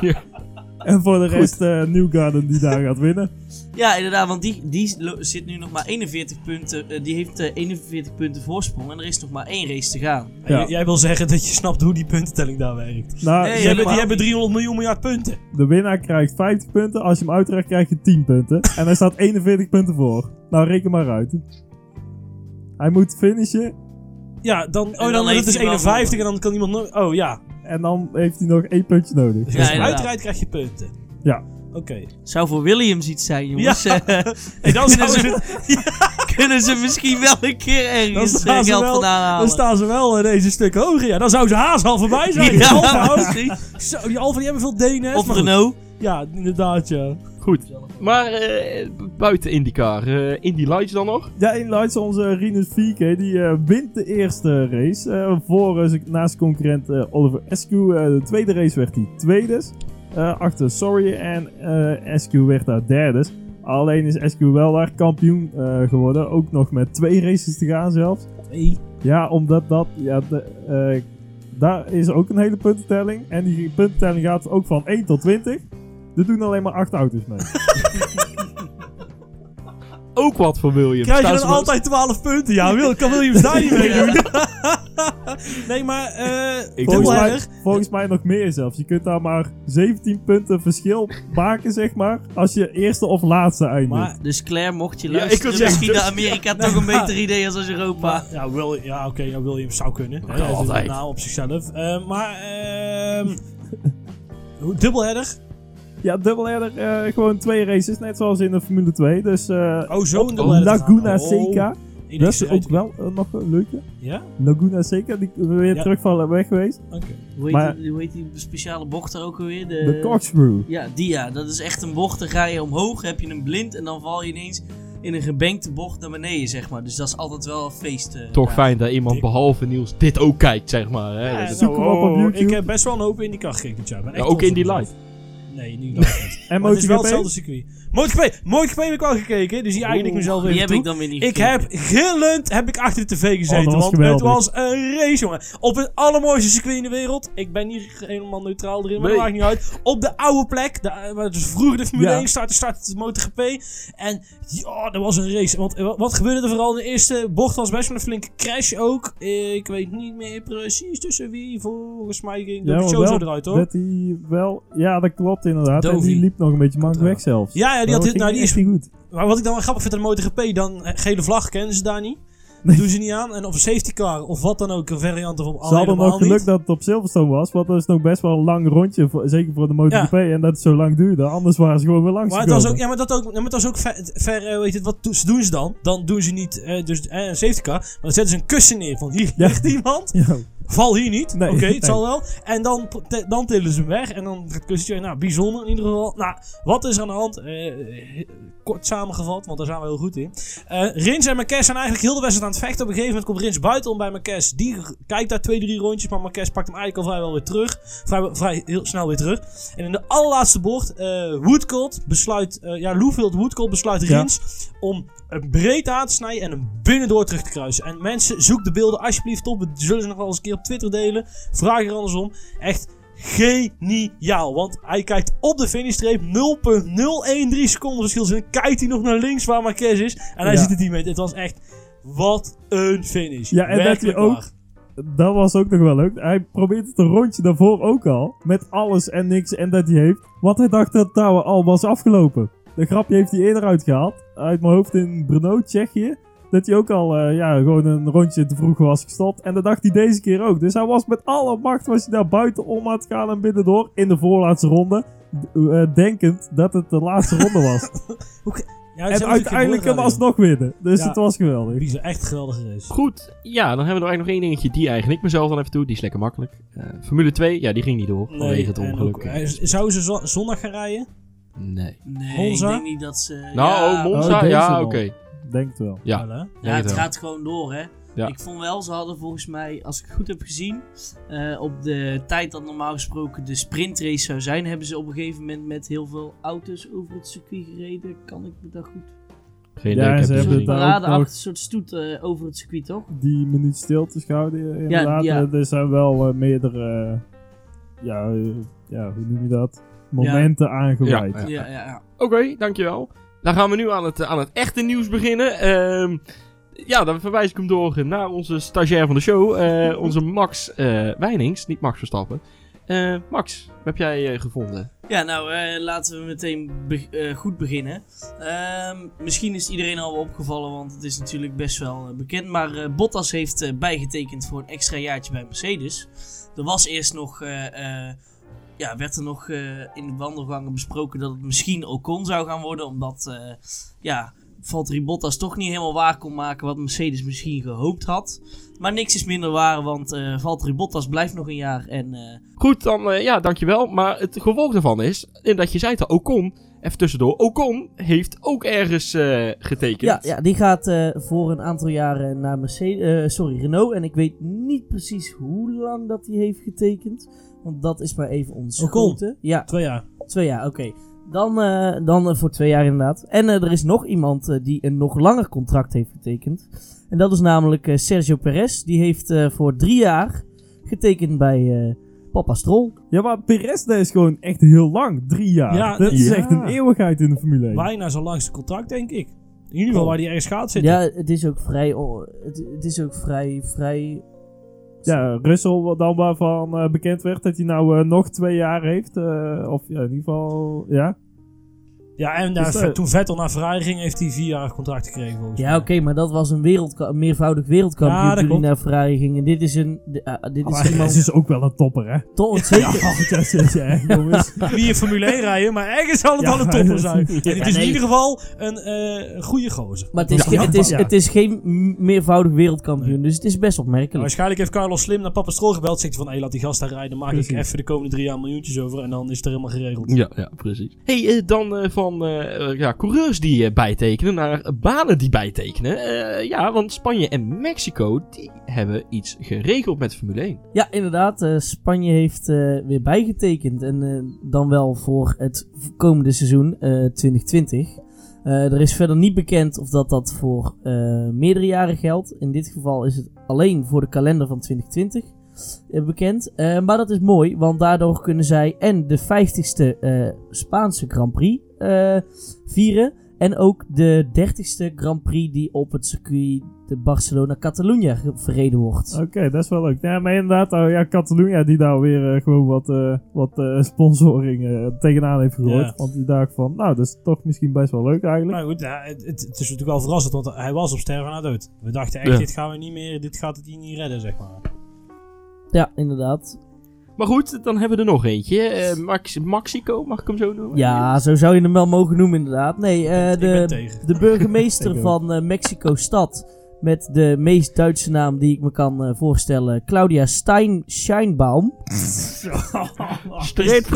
En voor de rest eh Newgarden die daar gaat winnen. Ja, inderdaad, want die, die zit nu nog maar 41 punten. eh, die heeft eh, 41 punten voorsprong. En er is nog maar één race te gaan. Ja. Jij wil zeggen dat je snapt hoe die puntentelling daar werkt. Nou, Nee, hebben, die hebben niet. 300 miljoen miljard punten. de winnaar krijgt 50 punten. Als je hem uitrekt, krijg je 10 punten. En hij staat 41 punten voor. Nou, reken maar uit. Hij moet finishen. Ja, dan, oh, dan dan, heeft het is wel 51 en dan kan iemand nog... Oh ja, En dan heeft hij nog één puntje nodig. Ja, uitrijdt krijg je punten. Ja. Oké. Zou voor Williams iets zijn, jongens. Ja. Eh, Hey, dan, kunnen, ze, kunnen ze misschien wel een keer Dan ergens eh, staan ze geld wel- vandaan dan halen. staan ze wel eh, deze stuk hoger. Ja, dan zou ze haast al voorbij zijn. Ja, Alfa. Zo, die Alfa die hebben veel DNS. Of goed. Renault. Ja, inderdaad, ja. Goed. Maar eh, buiten IndyCar, eh Indy Lights dan nog? Ja, in Lights onze Rinus VK, die eh, wint de eerste race. eh, voor naast concurrent Oliver Eskew. Eh, de tweede race werd hij tweede. eh, achter Sorry en eh Eskew werd daar derde. Alleen is Eskew wel daar kampioen eh, geworden. Ook nog met twee races te gaan zelfs. Hey. Ja, omdat dat... Ja, de, eh, daar is ook een hele puntentelling. En die puntentelling gaat ook van 1 tot 20. Er doen alleen maar 8 auto's mee. Ook wat voor Williams. Krijg je Staan dan ze altijd 12 punten? Ja, wil, kan Williams daar niet mee doen? nee, maar eh Ik Volgens mij, volgens mij nog meer zelfs. Je kunt daar maar 17 punten verschil maken, zeg maar. Als je eerste of laatste eindigt. Maar, Dus Claire, mocht je Ja, ik luisteren, wil zeggen, misschien dus- de Amerika toch een beter idee als als Europa. maar ja, Will, ja oké, ja, Williams zou kunnen. Hè, dat is altijd. een naam op zichzelf. Eh, maar, ehm dubbelheader? Ja, dubbelheader, eh gewoon twee races, net zoals in de Formule 2. Dus eh Oh, zo'n op dubbelheader. Laguna Oh. Seca. Dat is ook wel eh, nog een leuke. Ja? Laguna Seca, die weer Ja. terug van weg geweest. Oké. Hoe heet, Maar- die, hoe heet die speciale bocht daar ook alweer? De, De corkscrew. Ja, die ja. Dat is echt een bocht. Dan ga je omhoog, heb je een blind en dan val je ineens in een gebankte bocht naar beneden, zeg maar. Dus dat is altijd wel een feest. Toch fijn dat iemand Dik. behalve Niels dit ook kijkt, zeg maar. Hè? Ja, Dat is- zoek hem op op oh, YouTube. Ik heb best wel een hoop in die kar gekeken Ja, ook in die op live. Nee, niet live niet. En Maar het is wel MotoGP? hetzelfde circuit. MotoGP, MotoGP heb ik wel gekeken, dus die eigen ik mezelf Die even heb toe. ik dan weer niet Ik gekeken. heb gillend heb ik achter de tv gezeten, Oh, dat was want het geweldig. was een race, jongen. Op het allermooiste circuit in de wereld. Ik ben niet helemaal neutraal erin, maar Nee. dat maakt niet uit. Op de oude plek, de, eh, waar dus vroeger de Formule Ja. 1 startte, startte de MotoGP. En ja, dat was een race. Want eh, wat, wat gebeurde er vooral in de eerste bocht? was best wel een flinke crash ook. Ik weet niet meer precies tussen wie. Volgens mij ging Ja, de maar show zo wel eruit, hoor. Dat hij wel... Ja, dat klopt inderdaad. En Dovi. die liep nog een beetje mank weg zelfs. Ja, ja, die had nou, die is goed. Maar wat ik dan wel grappig vind aan de MotoGP, dan eh, gele vlag kennen ze daar niet. Dat doen ze niet aan. En of een safety car of wat dan ook, een variant ervan. Ze hadden nog geluk niet. dat het op Silverstone was, want dat is nog best wel een lang rondje, voor- zeker voor de MotoGP, en dat het zo lang duurde. Anders waren ze gewoon weer langs Maar het was ook, ja, maar dat ook, ja, maar ook ver, ver eh, weet je, wat do- doen ze dan? Dan doen ze niet eh, dus, eh, een safety car, maar dan zetten ze een kussen neer van hier Ja. ligt iemand. Ja. Val hier niet. Nee, Oké, het nee. zal wel. En dan, te- dan tillen ze hem weg. En dan gaat het kussentje. Nou, bijzonder in ieder geval. Nou, wat is er aan de hand? Kort samengevat, want daar zijn we heel goed in. Rins en Marquez zijn eigenlijk heel de wedstrijd aan het vechten. Op een gegeven moment komt Rins buiten om bij Marquez. Die kijkt daar twee, drie rondjes. Maar Marquez pakt hem eigenlijk al vrijwel weer terug. Vrij, vrij heel snel weer terug. En in de allerlaatste bocht, Woodcolt besluit, ja, Woodcolt besluit Ja. Rins om een breed aan te snijden en hem binnendoor terug te kruisen. En mensen, zoek de beelden alsjeblieft op. We zullen ze nog wel eens een keer op Twitter delen. Vraag er andersom. Echt geniaal. Want hij kijkt op de finishstreep. 0,013 seconden verschil. Dus dan kijkt hij nog naar links waar Marquez is. En hij Ja. ziet het niet meer. Het was echt... Wat een finish. Ja, en dat hij ook-. Dat was ook nog wel leuk. Hij probeert het een rondje daarvoor ook al, met alles en niks en dat hij heeft, want hij dacht dat het daar al was afgelopen. De grapje heeft hij eerder uitgehaald, uit mijn hoofd in Brno, Tsjechië. Dat hij ook al eh, ja, gewoon een rondje te vroeg was gestopt. En dat dacht hij deze keer ook. Dus hij was met alle macht was hij daar buiten om aan het gaan en binnendoor in de voorlaatste ronde. eh, denkend dat het de laatste ronde was. Ja, En uiteindelijk hem alsnog winnen. Dus Ja. het was geweldig. Bizar, echt een geweldige race. Goed, ja, dan hebben we nog eigenlijk nog één dingetje. Die eigen ik mezelf dan even toe. Die is lekker makkelijk. Eh, Formule 2, ja, die ging niet door. vanwege het ongeluk. ook- eh, Zou ze zo- zondag gaan rijden? nee. Nee, Monza? ik denk niet dat ze... Nou, ja, oh, Monza, Oh, ja, oké. Denk het wel. Ja, het wel. gaat gewoon door, hè. Ja. Ik vond wel, ze hadden volgens mij, als ik het goed heb gezien, eh, op de tijd dat normaal gesproken de sprintrace zou zijn, hebben ze op een gegeven moment met heel veel auto's over het circuit gereden. Kan ik me dat goed? Geen Ja, idee, ze hebben daar Een ook parade nog- achter een soort stoet eh, over het circuit, toch? Die minuut stilte houden, inderdaad. ja. Eh, Er zijn wel eh, meerdere, eh, ja, eh, ja, hoe noem je dat? Momenten aangeweid. Ja, Ja, ja, ja. Oké, dankjewel. Dan gaan we nu aan het, aan het echte nieuws beginnen. Ehm, ja, dan verwijs ik hem door naar onze stagiair van de show. eh, onze Max eh Wijnings, niet Max Verstappen. Eh, Max, wat heb jij gevonden? Ja, nou, laten we meteen be- goed beginnen. Ehm, misschien is iedereen al wel opgevallen, want het is natuurlijk best wel bekend. Maar Bottas heeft bijgetekend voor een extra jaartje bij Mercedes. Er was eerst nog, ja, werd er nog in de wandelgangen besproken dat het misschien Ocon zou gaan worden. Omdat, ja, Valtteri Bottas toch niet helemaal waar kon maken wat Mercedes misschien gehoopt had. Maar niks is minder waar, want eh Valtteri Bottas blijft nog een jaar en... eh, Goed, dan eh, ja, dankjewel. Maar het gevolg daarvan is, en dat je zei het al, Ocon, even tussendoor, Ocon heeft ook ergens eh, getekend. Ja, ja die gaat eh, voor een aantal jaren naar Mercedes, eh, sorry, Renault. En ik weet niet precies hoe lang dat hij heeft getekend. Want dat is maar even ontschoten. Ja, Twee jaar. twee jaar, oké. Dan, eh, dan eh, voor twee jaar inderdaad. En eh, er is nog iemand die een nog langer contract heeft getekend. En dat is namelijk Sergio Perez. Die heeft eh, voor drie jaar getekend bij eh, Papa Stroll. Ja, maar Perez dat is gewoon echt heel lang. Drie jaar. Ja, dat is ja. echt een eeuwigheid in de Formule 1. Bijna zijn langste contract, denk ik. In ieder geval waar die ergens gaat zitten. Ja, het is ook vrij... Het, het is ook vrij... vrij Ja, Russell dan waarvan eh, bekend werd dat hij nou eh, nog twee jaar heeft. eh, of in ieder geval, ja. Ja, en Dus, eh, toen Vettel naar Ferrari ging, heeft hij vier jaar contract gekregen volgens Ja, oké, maar dat was een, wereldka- een meervoudig wereldkampioen Ja, dat toen hij naar Ferrari ging. En dit is een... de- ah, dit is Maar iemand... hij is ook wel een topper, hè? Toch, zeker. Ja, ja, ja, jongens. Niet in Formule 1 rijden, maar ergens zal het Ja, wel een topper zijn. ja, het is nee. in ieder geval een eh, een goede gozer. Maar het is, Ja, ge- het, is, ja. het is geen meervoudig wereldkampioen, dus het is best opmerkelijk. waarschijnlijk heeft Carlos Slim naar Papa Stroll gebeld. Zegt hij van, hé, laat die gast daar rijden. Maak ik Precies. even de komende drie jaar miljoentjes over. En dan is het er helemaal geregeld. Ja, ja, precies. hey, eh, dan eh, van eh, ja, coureurs die eh, bijtekenen naar banen die bijtekenen. Eh, ja, want Spanje en Mexico, die hebben iets geregeld met Formule 1. Ja, inderdaad. Spanje heeft weer bijgetekend. En dan wel voor het komende seizoen, eh, 2020. Eh, er is verder niet bekend of dat, dat voor meerdere jaren geldt. In dit geval is het alleen voor de kalender van 2020 eh, bekend. Maar dat is mooi, want daardoor kunnen zij en de 50ste eh, Spaanse Grand Prix vieren. En ook de 30ste Grand Prix die op het circuit de Barcelona-Catalunya verreden wordt. Oké, dat is wel leuk. Ja, maar inderdaad, oh, ja, Catalunya die daar weer eh, gewoon wat, eh, wat eh, sponsoring eh, tegenaan heeft gegooid. Ja. Want die dacht van, nou, dat is toch misschien best wel leuk eigenlijk. Maar goed, ja, het, het, het is natuurlijk wel verrassend, want hij was op sterven na dood. We dachten echt, Ja. dit gaan we niet meer, dit gaat het hier niet redden, zeg maar. Ja, inderdaad. Maar goed, dan hebben we er nog eentje. Eh, Max Maxico, mag ik hem zo noemen? Ja, zo zou je hem wel mogen noemen, inderdaad. Nee, eh, de, de burgemeester van eh, Mexico-stad. Met de meest Duitse naam die ik me kan eh, voorstellen: Claudia Stein Scheinbaum. Dit?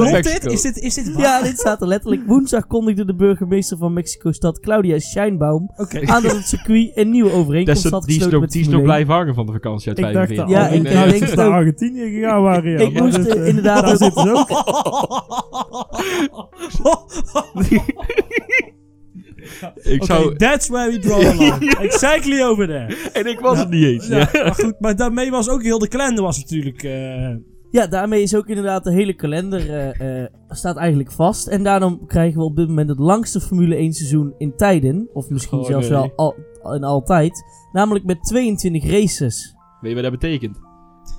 Is dit, is dit waar? Ja, dit staat er letterlijk. Woensdag kondigde de burgemeester van Mexico-stad Claudia Scheinbaum aan dat het circuit een nieuwe overeenkomst had die is gesloten nog, met die is nog Formule 1. blijven hangen van de vakantie uit ik dacht 45. dat Ja, ik- denk naar Argentinië gegaan waren. Ja, Ik moest eh, inderdaad daar ook- zitten ze ook. Ik zou... that's where we draw the line. exactly over there. En ik was het niet eens. Ja, Ja. maar goed, maar daarmee was ook heel de kalender was natuurlijk... eh, Ja, daarmee is ook inderdaad de hele kalender eh, eh, staat eigenlijk vast. En daarom krijgen we op dit moment het langste Formule 1 seizoen in tijden. Of misschien Oh, zelfs wel al, in altijd. Namelijk met 22 races. Weet je wat dat betekent?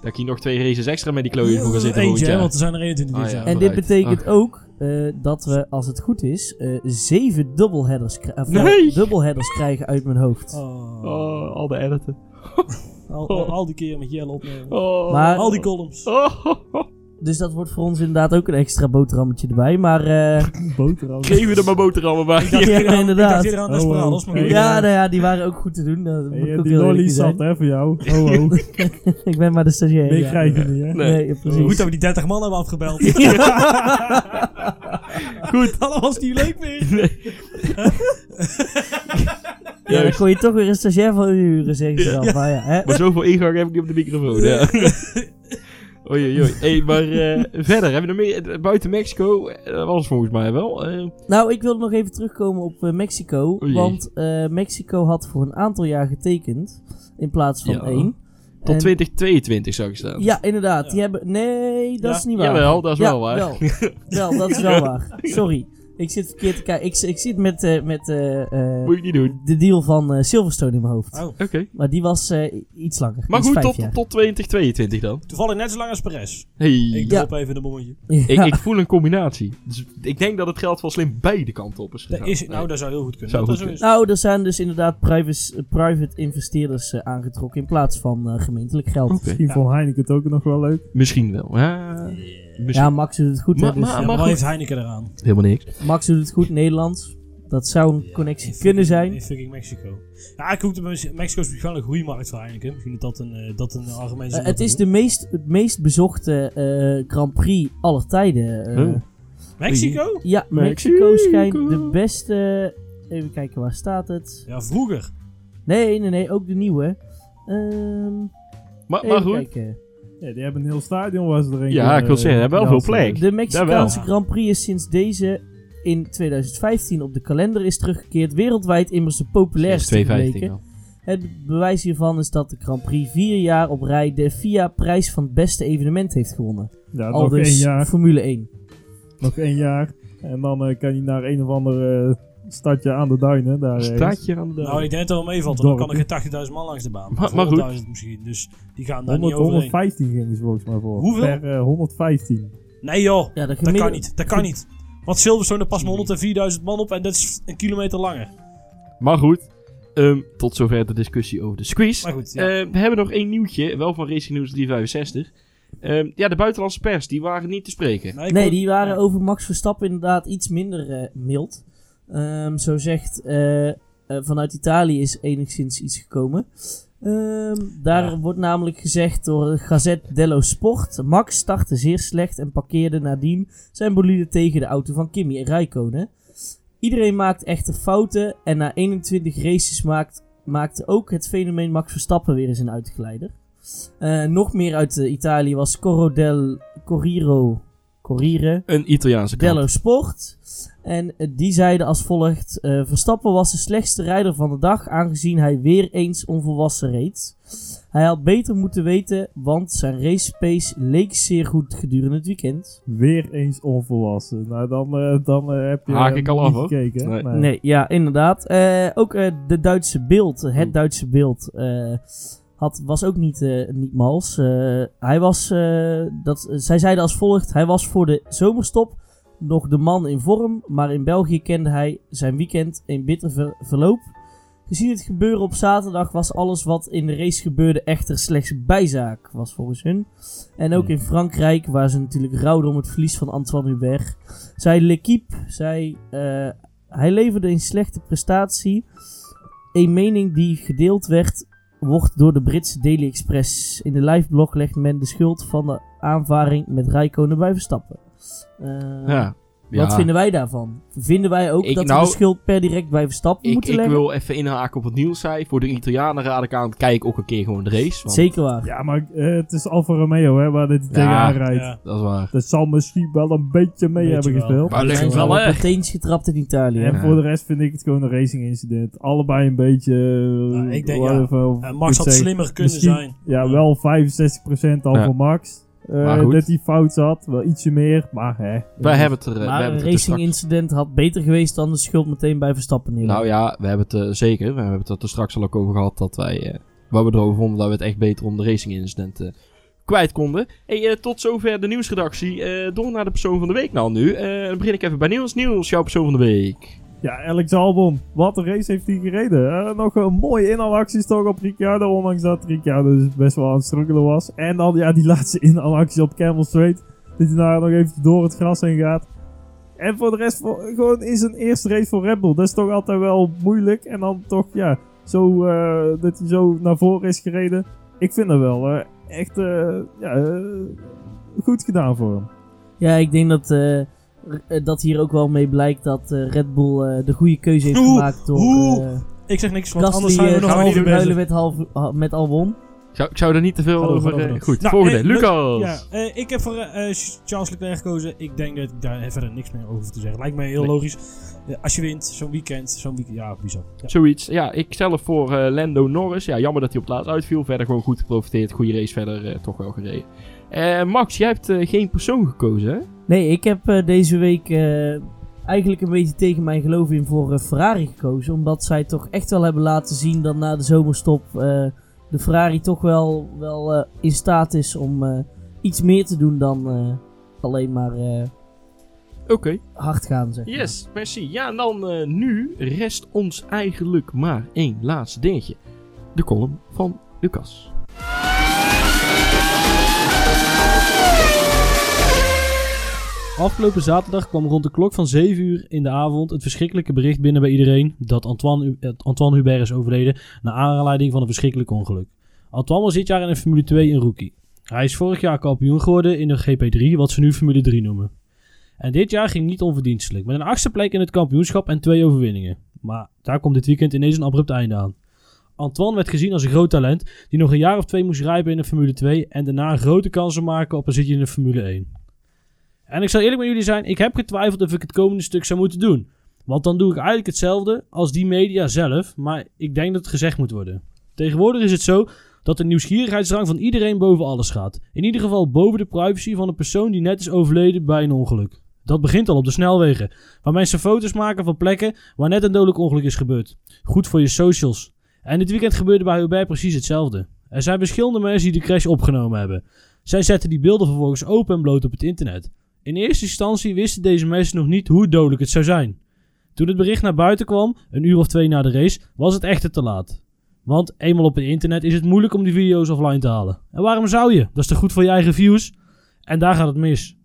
Dat ik hier nog twee races extra met die klooien voor ga zitten Eentje, want er zijn er 21 Ah, ja. En dit betekent Ah. ook eh, dat we, als het goed is, eh zeven dubbelheaders, kri- of, eh, Nee! dubbelheaders krijgen uit mijn hoofd. Oh, Oh, al de editen. al, al, al die keer met Jelle opnemen. Oh. Maar- Al die columns. Oh. Dus dat wordt voor ons inderdaad ook een extra boterhammetje erbij. Maar eh, Boterham. Geven we er maar boterhammen bij. Ik dacht Ja, ik inderdaad. dacht Oh, oh. ja, nou ja, die waren ook goed te doen. Dat Hey, eh, ook die lolly zat hè voor jou. Oh, oh. ik ben maar de stagiair. Nee, ja. krijg je niet hè. Nee, ja, precies. Goed dat we die 30 man hebben afgebeld. Goed, allemaal was niet leuk meer. Ja, dan kon je toch weer een stagiair van huren, zeggen ze dan. Maar ja, hè? Maar zoveel ingang heb ik niet op de microfoon. Ja. Oei, oei, oei. Hey, maar eh, verder, hebben we nog meer? Buiten Mexico, eh, dat was het volgens mij wel. Eh, Nou, ik wilde nog even terugkomen op eh, Mexico. Want eh, Mexico had voor een aantal jaar getekend. In plaats van Ja. één. tot En- 2022 zag ik staan. Ja, inderdaad. Ja. Die hebben... Nee, dat Ja. is niet waar. Jawel, dat is Ja, wel waar. Wel, wel, dat is wel waar. Sorry. Ik zit verkeerd te kijken. Ik, ik zit met, eh, met eh, eh, Moet je niet doen. de deal van eh, Silverstone in mijn hoofd. Oh, Oké. Maar die was eh, iets langer. Maar goed, tot, jaar. tot 2022 dan. toevallig net zo lang als Perez. Hey. Ik Ja. drop even een bommetje. Ik, Ja. ik voel een combinatie. Dus ik denk dat het geld wel slim beide kanten op is gegaan. is, nou, dat zou heel goed kunnen. Zou dat goed. Nou, er zijn dus inderdaad private, private investeerders aangetrokken in plaats van eh, gemeentelijk geld. Oké. Misschien Ja. vond Heineken het ook nog wel leuk. Misschien wel. Ja. Ja, Max doet het goed. hè, Maar- dus, maar- Ja, maar goed. heeft Heineken eraan? Helemaal niks. Max doet het goed, Nederlands. Dat zou een connectie kunnen zijn. In fucking Mexico. Ja, ik hoop dat Mexico is gewoon een groeimarkt voor Heineken. Misschien dat dat een, eh, dat een argument is. Eh, het is de meest, het meest bezochte eh, Grand Prix aller tijden. eh. Mexico? Ja, Mexico. Mexico schijnt de beste... Even kijken, waar staat het? Ja, vroeger. Nee, nee, nee, ook de nieuwe. Ehm Maar, even maar goed. kijken. Ja, die hebben een heel stadion waar ze erin Ja, ik wil zeggen, eh, hebben wel veel plek. De Mexicaanse. Grand Prix is sinds deze in 2015 op de kalender is teruggekeerd. Wereldwijd immers de populairste 215 gebleken. Het bewijs hiervan is dat de Grand Prix vier jaar op rij de FIA-prijs van het beste evenement heeft gewonnen. Ja, Al nog één dus jaar. Formule 1. Nog één jaar. En dan eh, kan je naar een of ander eh, stadje aan de duinen. Daar ergens. Staatje aan de Nou, ik denk dat het wel meevalt. want Dan kan er geen 80.000 man langs de baan. Maar- maar goed. 100.000 misschien. Dus die gaan daar 100, niet overheen. 115 gingen ze volgens mij voor. Hoeveel? Per eh, 115. Nee joh, Ja, dat kan niet. Dat kan niet. Want Silverstone, daar past maar 104.000 man op en dat is een kilometer langer. Maar goed, ehm, tot zover de discussie over de squeeze. Maar goed, ja. Eh, we hebben nog één nieuwtje, wel van Racing News 365. Ehm, ja, de buitenlandse pers, die waren niet te spreken. Nee, die waren ja. over Max Verstappen inderdaad iets minder eh, mild. Ehm, zo zegt eh, eh, vanuit Italië is enigszins iets gekomen. Ehm, daar Ja. wordt namelijk gezegd door Gazette dello Sport. Max startte zeer slecht en parkeerde nadien zijn bolide tegen de auto van Kimi Räikkönen. Iedereen maakt echter fouten en na 21 races maakt, maakte ook het fenomeen Max Verstappen weer eens een uitgeleider. Eh, nog meer uit Italië was Corro del Corriero Corriere Een Italiaanse kant. Dello Sport. En eh, die zeiden als volgt: eh, Verstappen was de slechtste rijder van de dag, aangezien hij weer eens onvolwassen reed. Hij had beter moeten weten, want zijn race pace leek zeer goed gedurende het weekend. Weer eens onvolwassen. Nou, dan, eh, dan heb je Haak ik al af, hoor. gekeken. Nee. Nee, ja, inderdaad. Eh, ook eh, de Duitse beeld, het Oeh. Duitse beeld, eh, had, was ook niet, eh, niet mals. Eh, hij was, eh, dat, zij zeiden als volgt: Hij was voor de zomerstop nog de man in vorm, maar in België kende hij zijn weekend een bitter ver- verloop. Gezien het gebeuren op zaterdag was alles wat in de race gebeurde echter slechts bijzaak, was volgens hun. En ook in Frankrijk, waar ze natuurlijk rouwden om het verlies van Antoine Hubert, zei L'Equipe, eh, hij leverde een slechte prestatie. Een mening die gedeeld werd, wordt door de Britse Daily Express. In de liveblog legt men de schuld van de aanvaring met Rijkonen bij Verstappen. Eh, Ja. Wat Ja. vinden wij daarvan? Vinden wij ook Ik- dat nou, we de schuld per direct bij Verstappen Ik, moeten ik leggen? wil even inhaken op wat Niels zei. Voor de Italianen raad ik aan, kijk ook een keer gewoon de race. Want Zeker waar. Ja, maar eh, het is Alfa Romeo hè, waar dit tegenaan rijdt. Ja. Dat is waar. Dat zal misschien wel een beetje mee Beetje hebben wel. gespeeld. Maar het wel de teentjes getrapt in Italië. En Ja. voor de rest vind ik het gewoon een racing incident. Allebei een beetje... Nou, ik denk, whatever, ja, Eh, Max had zeggen. slimmer kunnen Misschien- zijn. Ja, wel 65% al Ja. voor Max. Eh, Maar goed. dat hij fout zat. Wel ietsje meer, maar hè. Wij hebben het er, eh, wij maar hebben een het er racing straks- incident had beter geweest dan de schuld meteen bij Verstappen neerleggen. Nou ja, we hebben het eh, zeker. We hebben het er straks al ook over gehad dat wij, eh waar we erover vonden dat we het echt beter om de racing incidenten kwijt konden. Hey, eh, tot zover de nieuwsredactie. Eh, door naar de persoon van de week nou nu. Eh, dan begin ik even bij Niels. Niels, jouw persoon van de week. Ja, Alex Albon. Wat een race heeft hij gereden. Eh, nog een mooie inhaalacties toch op Ricciardo. Ondanks dat Ricciardo dus best wel aan het struggelen was. En dan ja, die laatste inhaalactie op Camel Straight. Dat hij daar nog even door het gras heen gaat. En voor de rest, gewoon in zijn eerste race voor Red Bull. Dat is toch altijd wel moeilijk. En dan toch, ja, zo, eh, dat hij zo naar voren is gereden. Ik vind dat wel eh, echt ja, goed gedaan voor hem. Ja, ik denk dat, dat hier ook wel mee blijkt dat eh, Red Bull eh, de goede keuze heeft Oeh, gemaakt door eh Ik zeg niks, want Gasly anders zijn we eh, nog half uur bezig. met, half, met Albon. Ik zou, ik zou er niet te veel over... eh, goed, Nou, volgende. eh, Lucas. Ja, eh, ik heb voor eh, eh, Charles Leclerc gekozen. Ik denk dat ik daar verder niks meer over te zeggen. Lijkt mij heel Nee. logisch. Eh, als je wint, zo'n weekend, zo'n weekend, ja, bizar. Ja. Zoiets. Ja, ik zelf voor eh, Lando Norris. Ja, jammer dat hij op het laatst uitviel. Verder gewoon goed geprofiteerd. Goede race verder eh, toch wel gereden. Eh, Max, jij hebt eh, geen persoon gekozen, hè? Nee, ik heb eh, deze week eh, eigenlijk een beetje tegen mijn geloof in voor eh, Ferrari gekozen. Omdat zij toch echt wel hebben laten zien dat na de zomerstop de Ferrari toch wel, wel in staat is om iets meer te doen dan alleen maar Oké. hard gaan. Zeg maar. Yes, merci. Ja, en dan nu rest ons eigenlijk maar één laatste dingetje. De column van Lucas. Afgelopen zaterdag kwam rond de klok van 7 uur in de avond het verschrikkelijke bericht binnen bij iedereen dat Antoine, eh, Antoine Hubert is overleden naar aanleiding van een verschrikkelijk ongeluk. Antoine was dit jaar in de Formule 2 een rookie. Hij is vorig jaar kampioen geworden in de GP3, wat ze nu Formule 3 noemen. En dit jaar ging niet onverdienstelijk, met een achtste plek in het kampioenschap en twee overwinningen. Maar daar komt dit weekend ineens een abrupt einde aan. Antoine werd gezien als een groot talent die nog een jaar of twee moest rijpen in de Formule 2 en daarna grote kansen maken op een zitje in de Formule 1. En ik zal eerlijk met jullie zijn, ik heb getwijfeld of ik het komende stuk zou moeten doen. Want dan doe ik eigenlijk hetzelfde als die media zelf, maar ik denk dat het gezegd moet worden. Tegenwoordig is het zo dat de nieuwsgierigheidsdrang van iedereen boven alles gaat. In ieder geval boven de privacy van een persoon die net is overleden bij een ongeluk. Dat begint al op de snelwegen, waar mensen foto's maken van plekken waar net een dodelijk ongeluk is gebeurd. Goed voor je socials. En dit weekend gebeurde bij Hubert precies hetzelfde. Er zijn verschillende mensen die de crash opgenomen hebben. Zij zetten die beelden vervolgens open en bloot op het internet. In eerste instantie wisten deze mensen nog niet hoe dodelijk het zou zijn. Toen het bericht naar buiten kwam, een uur of twee na de race, was het echter te laat. Want eenmaal op het internet is het moeilijk om die video's offline te halen. En waarom zou je? Dat is toch goed voor je eigen views? En daar gaat het mis.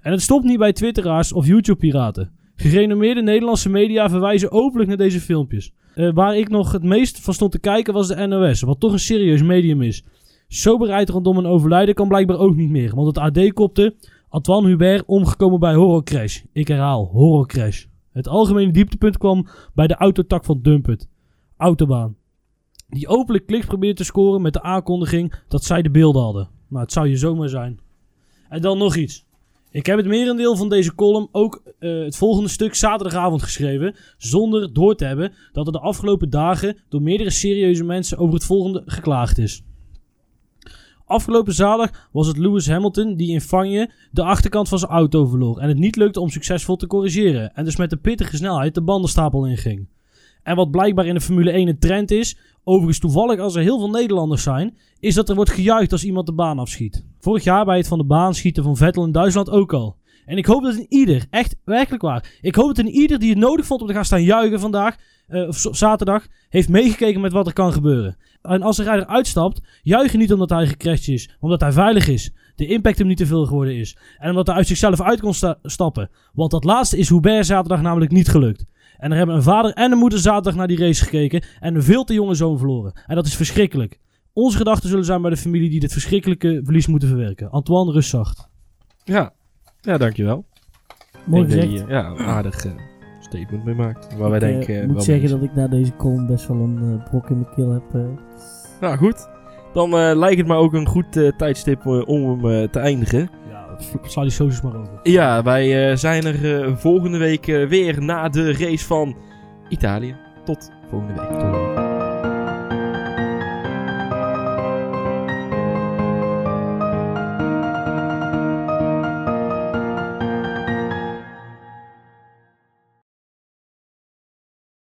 En het stopt niet bij twitteraars of YouTube-piraten. Gerenommeerde Nederlandse media verwijzen openlijk naar deze filmpjes. Eh, waar ik nog het meest van stond te kijken was de NOS, wat toch een serieus medium is. Soberheid rondom een overlijden kan blijkbaar ook niet meer, want het AD kopte Antoine Hubert omgekomen bij horrorcrash. Ik herhaal, horrorcrash. Het algemene dieptepunt kwam bij de autotak van Dumpert. Autobaan. Die openlijk kliks probeerde te scoren met de aankondiging dat zij de beelden hadden. Nou, het zou je zomaar zijn. En dan nog iets. Ik heb het merendeel van deze column ook eh, het volgende stuk zaterdagavond geschreven. Zonder door te hebben dat er de afgelopen dagen door meerdere serieuze mensen over het volgende geklaagd is. Afgelopen zaterdag was het Lewis Hamilton die in Spanje de achterkant van zijn auto verloor. En het niet lukte om succesvol te corrigeren. En dus met een pittige snelheid de bandenstapel inging. En wat blijkbaar in de Formule 1 een trend is, overigens toevallig als er heel veel Nederlanders zijn, is dat er wordt gejuicht als iemand de baan afschiet. Vorig jaar bij het van de baan schieten van Vettel in Duitsland ook al. En ik hoop dat in ieder, echt werkelijk waar, ik hoop dat in ieder die het nodig vond om te gaan staan juichen vandaag, eh, of zaterdag, heeft meegekeken met wat er kan gebeuren. En als de rijder uitstapt, juich je niet omdat hij gecrashed is, omdat hij veilig is. De impact hem niet te veel geworden is. En omdat hij uit zichzelf uit kon sta- stappen. Want dat laatste is Hubert zaterdag namelijk niet gelukt. En er hebben een vader en een moeder zaterdag naar die race gekeken en een veel te jonge zoon verloren. En dat is verschrikkelijk. Onze gedachten zullen zijn bij de familie die dit verschrikkelijke verlies moeten verwerken. Antoine, rust zacht. Ja, ja dankjewel. Mooi gezegd. ja, aardig eh, statement mee maakt. Waar wij Ik eh, denken... eh, moet wel zeggen dat ik na deze column best wel een eh, brok in mijn keel heb. eh. Nou goed, dan eh, lijkt het me ook een goed eh, tijdstip om hem eh, te eindigen. Ja, sla die socials maar over. Ja, wij eh, zijn er eh, volgende week weer na de race van Italië. Tot volgende week. Tot.